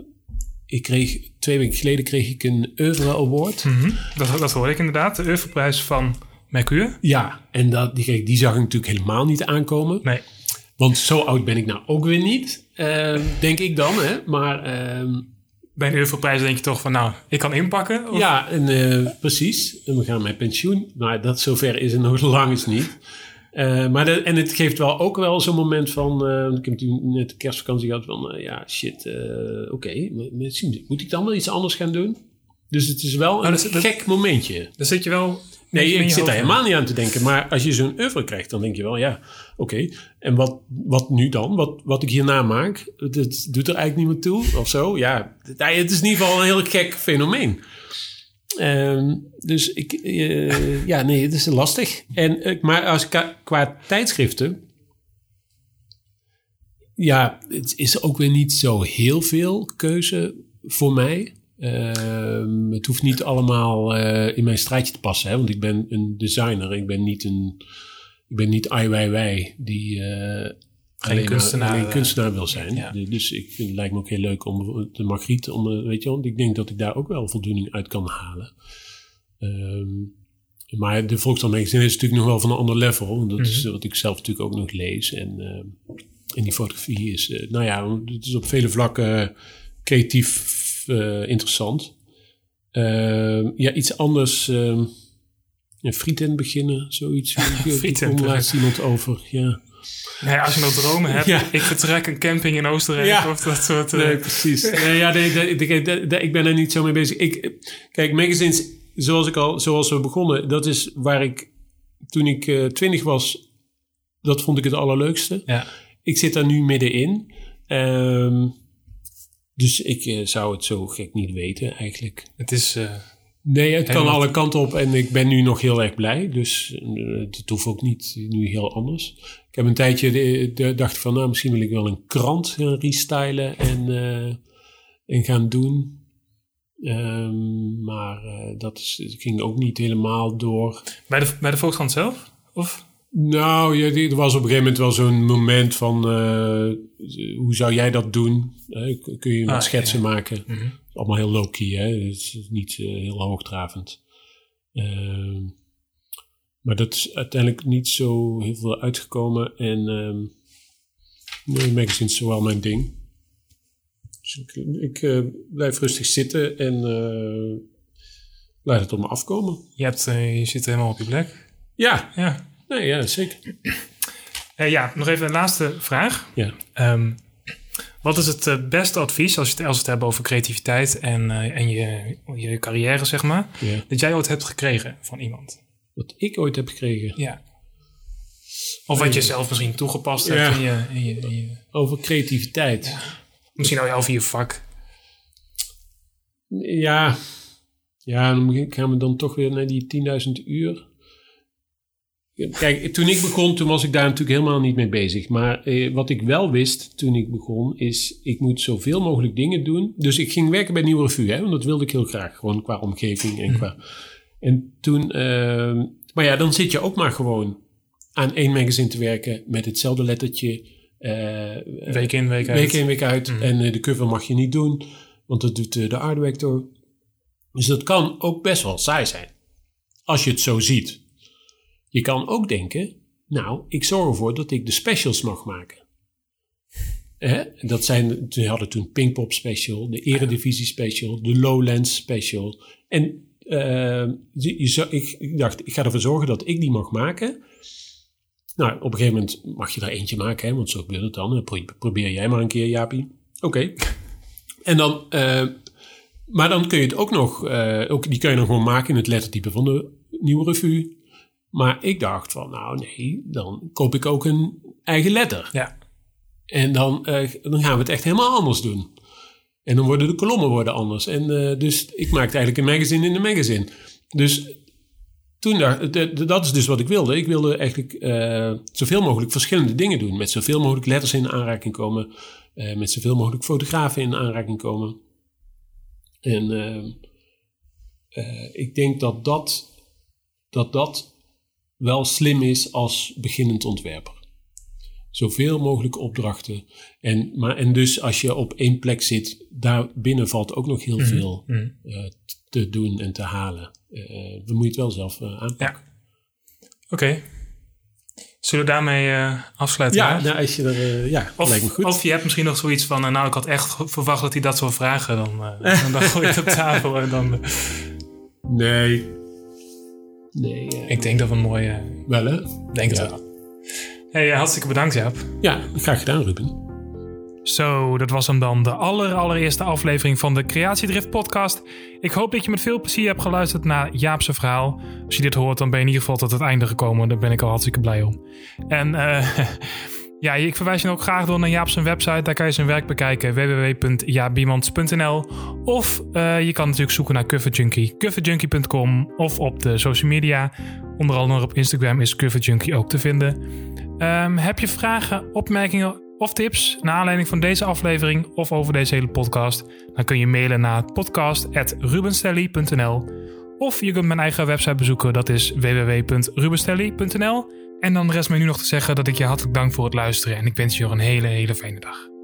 ik kreeg, twee weken geleden kreeg ik een Oeuvre Award. Mhm. dat, dat hoorde ik inderdaad. De Oeuvreprijs van Mercure. Ja, en dat, die, kreeg- die zag ik natuurlijk helemaal niet aankomen. Nee. Want zo oud ben ik nou ook weer niet, eh, denk ik dan. Hè? Maar ehm, Bij een Oeuvreprijs denk je toch van, nou, ik kan inpakken. Of- ja, en, eh, precies. En we gaan met pensioen. Maar dat zover is het nog lang eens niet. Eh, maar de, en het geeft wel ook wel zo'n moment van... eh, ik heb toen net de kerstvakantie gehad van... eh, ja, shit, oké. misschien moet ik dan wel iets anders gaan doen? Dus het is wel een dat is- dat- gek momentje. Dan zit je wel... Nee, je ik zit daar helemaal niet aan te denken. Maar als je zo'n oeuvre krijgt, dan denk je wel, ja, oké. En wat, wat nu dan? Wat, wat ik hierna maak, dat doet er eigenlijk niet meer toe of zo. Ja, het, ja, het is in ieder geval een heel gek fenomeen. Ehm, dus ik, eh, ja, nee, het is lastig. En, eh, maar als qua tijdschriften, ja, het is ook weer niet zo heel veel keuze voor mij. Ehm, het hoeft niet allemaal eh, in mijn straatje te passen, hè, want ik ben een designer. Ik ben niet een, ik ben niet wij die eh, alleen kunstenaar, alleen eh, kunstenaar wil zijn. ja. Dus ik vind, het lijkt me ook heel leuk om de Margriet, om, eh, weet je wel, want ik denk dat ik daar ook wel voldoening uit kan halen. Ehm, maar de Volkskrant Magazine is natuurlijk nog wel van een ander level. want Dat is wat ik zelf natuurlijk ook nog lees. En, ehm, en die fotografie is, eh, nou ja, het is op vele vlakken creatief eh, interessant. Ehm, ja, iets anders. ehm ja, frieten beginnen, zoiets. Ik kom laatst iemand over, ja. Nee, als je nog dromen hebt. Ja. Ik vertrek een camping in Oostenrijk. Ja. Of dat soort... eh, Nee, precies. Nee, ja, nee, ik ben er niet zo mee bezig. Ik, kijk, magazines, zoals ik al, zoals we begonnen, dat is waar ik toen ik eh, twintig was, dat vond ik het allerleukste. ja. Ik zit daar nu middenin. Ehm dus ik eh, zou het zo gek niet weten, eigenlijk. Het is... Nee, het kan alle kanten op en ik ben nu nog heel erg blij. Dus eh, het hoeft ook niet nu heel anders. Ik heb een tijdje de, de- dacht van, nou, misschien wil ik wel een krant gaan restylen en, eh, en gaan doen. Ehm, maar eh, dat is, ging ook niet helemaal door. bij, de, bij de Volkskrant zelf? Of? Nou, ja, er was op een gegeven moment wel zo'n moment van, hoe zou jij dat doen? Kun je wat Ah, schetsen ja. maken? Mhm. Allemaal heel low-key, hè? Het is niet eh, heel hoogdravend. Ehm, maar dat is uiteindelijk niet zo heel veel uitgekomen. En ehm nee, magazine is wel mijn ding. Dus ik, ik eh, blijf rustig zitten en eh laat het op me afkomen. Je, hebt, je zit helemaal op je plek. Ja, Ja. nee, ja zeker. Ja, nog even een laatste vraag. Ja. Ehm, wat is het eh, beste advies als, je het, als het hebben over creativiteit en, eh, en je, je carrière, zeg maar, ja. dat jij ooit hebt gekregen van iemand? Wat ik ooit heb gekregen Ja. Of wat je zelf misschien toegepast hebt in, je, in, je, in je- over creativiteit. Misschien al over je vak. Ja, ja dan gaan we dan toch weer naar die 10.000 uur. Kijk, toen ik begon, toen was ik daar natuurlijk helemaal niet mee bezig. Maar eh, wat ik wel wist toen ik begon, is ik moet zoveel mogelijk dingen doen. Dus ik ging werken bij Nieuwe Revue, hè, want dat wilde ik heel graag. Gewoon qua omgeving en qua... En toen... eh, maar ja, dan zit je ook maar gewoon aan één magazine te werken met hetzelfde lettertje. eh, Week in, week uit. Week in, week uit. En eh, de cover mag je niet doen, want dat doet eh, de art director. Dus dat kan ook best wel saai zijn. Als je het zo ziet. Je kan ook denken, nou, ik zorg ervoor dat ik de specials mag maken. Dat zijn, we hadden toen Pinkpop special, de Eredivisie special, de Lowlands special. En eh, je, ik, dacht, ik ga ervoor zorgen dat ik die mag maken. Nou, op een gegeven moment mag je er eentje maken, hè, want zo gebeurt het dan. Pro- Probeer jij maar een keer, Jaapie. Oké. En dan, eh, maar dan kun je het ook nog, eh, ook, die kun je dan gewoon maken in het lettertype van de nieuwe revue. Maar ik dacht van, nou nee, dan koop ik ook een eigen letter. Ja. En dan, eh, dan gaan we het echt helemaal anders doen. En dan worden de kolommen worden anders. En eh, dus ik maakte eigenlijk een magazine in een magazine. Dus toen dacht de- de- dat is dus wat ik wilde. Ik wilde eigenlijk eh, zoveel mogelijk verschillende dingen doen. Met zoveel mogelijk letters in aanraking komen. eh, met zoveel mogelijk fotografen in aanraking komen. En eh, eh, ik denk dat dat, dat dat wel slim is als beginnend ontwerper. Zoveel mogelijk opdrachten. En, maar, en dus als je op één plek zit, daar binnen valt ook nog heel Mhm. veel Mhm. eh, te doen en te halen. Eh, dan moet je het wel zelf eh, aanpakken. Oké. Zullen we daarmee eh, afsluiten? Ja, nou, als je er, eh, ja, lijkt me Of, goed. of je hebt misschien nog zoiets van, eh, nou, ik had echt verwacht dat hij dat zou vragen. Dan, eh, dan, gooi je het op tafel en dan... eh, nee. Nee, eh, ik denk dat we een mooie... wel hè? denk het wel. Hey, eh, hartstikke bedankt, Jaap. Ja, graag gedaan, Ruben. Zo, dat was hem dan, de aller, allereerste aflevering van de Creatiedrift podcast. Ik hoop dat je met veel plezier hebt geluisterd naar Jaapse verhaal. Als je dit hoort, dan ben je in ieder geval tot het einde gekomen. Daar ben ik al hartstikke blij om. En eh, ja, ik verwijs je ook graag door naar Jaap zijn website. Daar kan je zijn werk bekijken, www.jaapbiemans.nl. Of eh, je kan natuurlijk zoeken naar coverjunkie.com. Of op de social media, onder andere op Instagram is Coverjunkie ook te vinden. Ehm, heb je vragen, opmerkingen of tips naar aanleiding van deze aflevering of over deze hele podcast? Dan kun je mailen naar podcast.rubenstelly.nl of je kunt mijn eigen website bezoeken, dat is www.rubenstelly.nl. En dan rest mij nu nog te zeggen dat ik je hartelijk dank voor het luisteren en ik wens je nog een hele, hele fijne dag.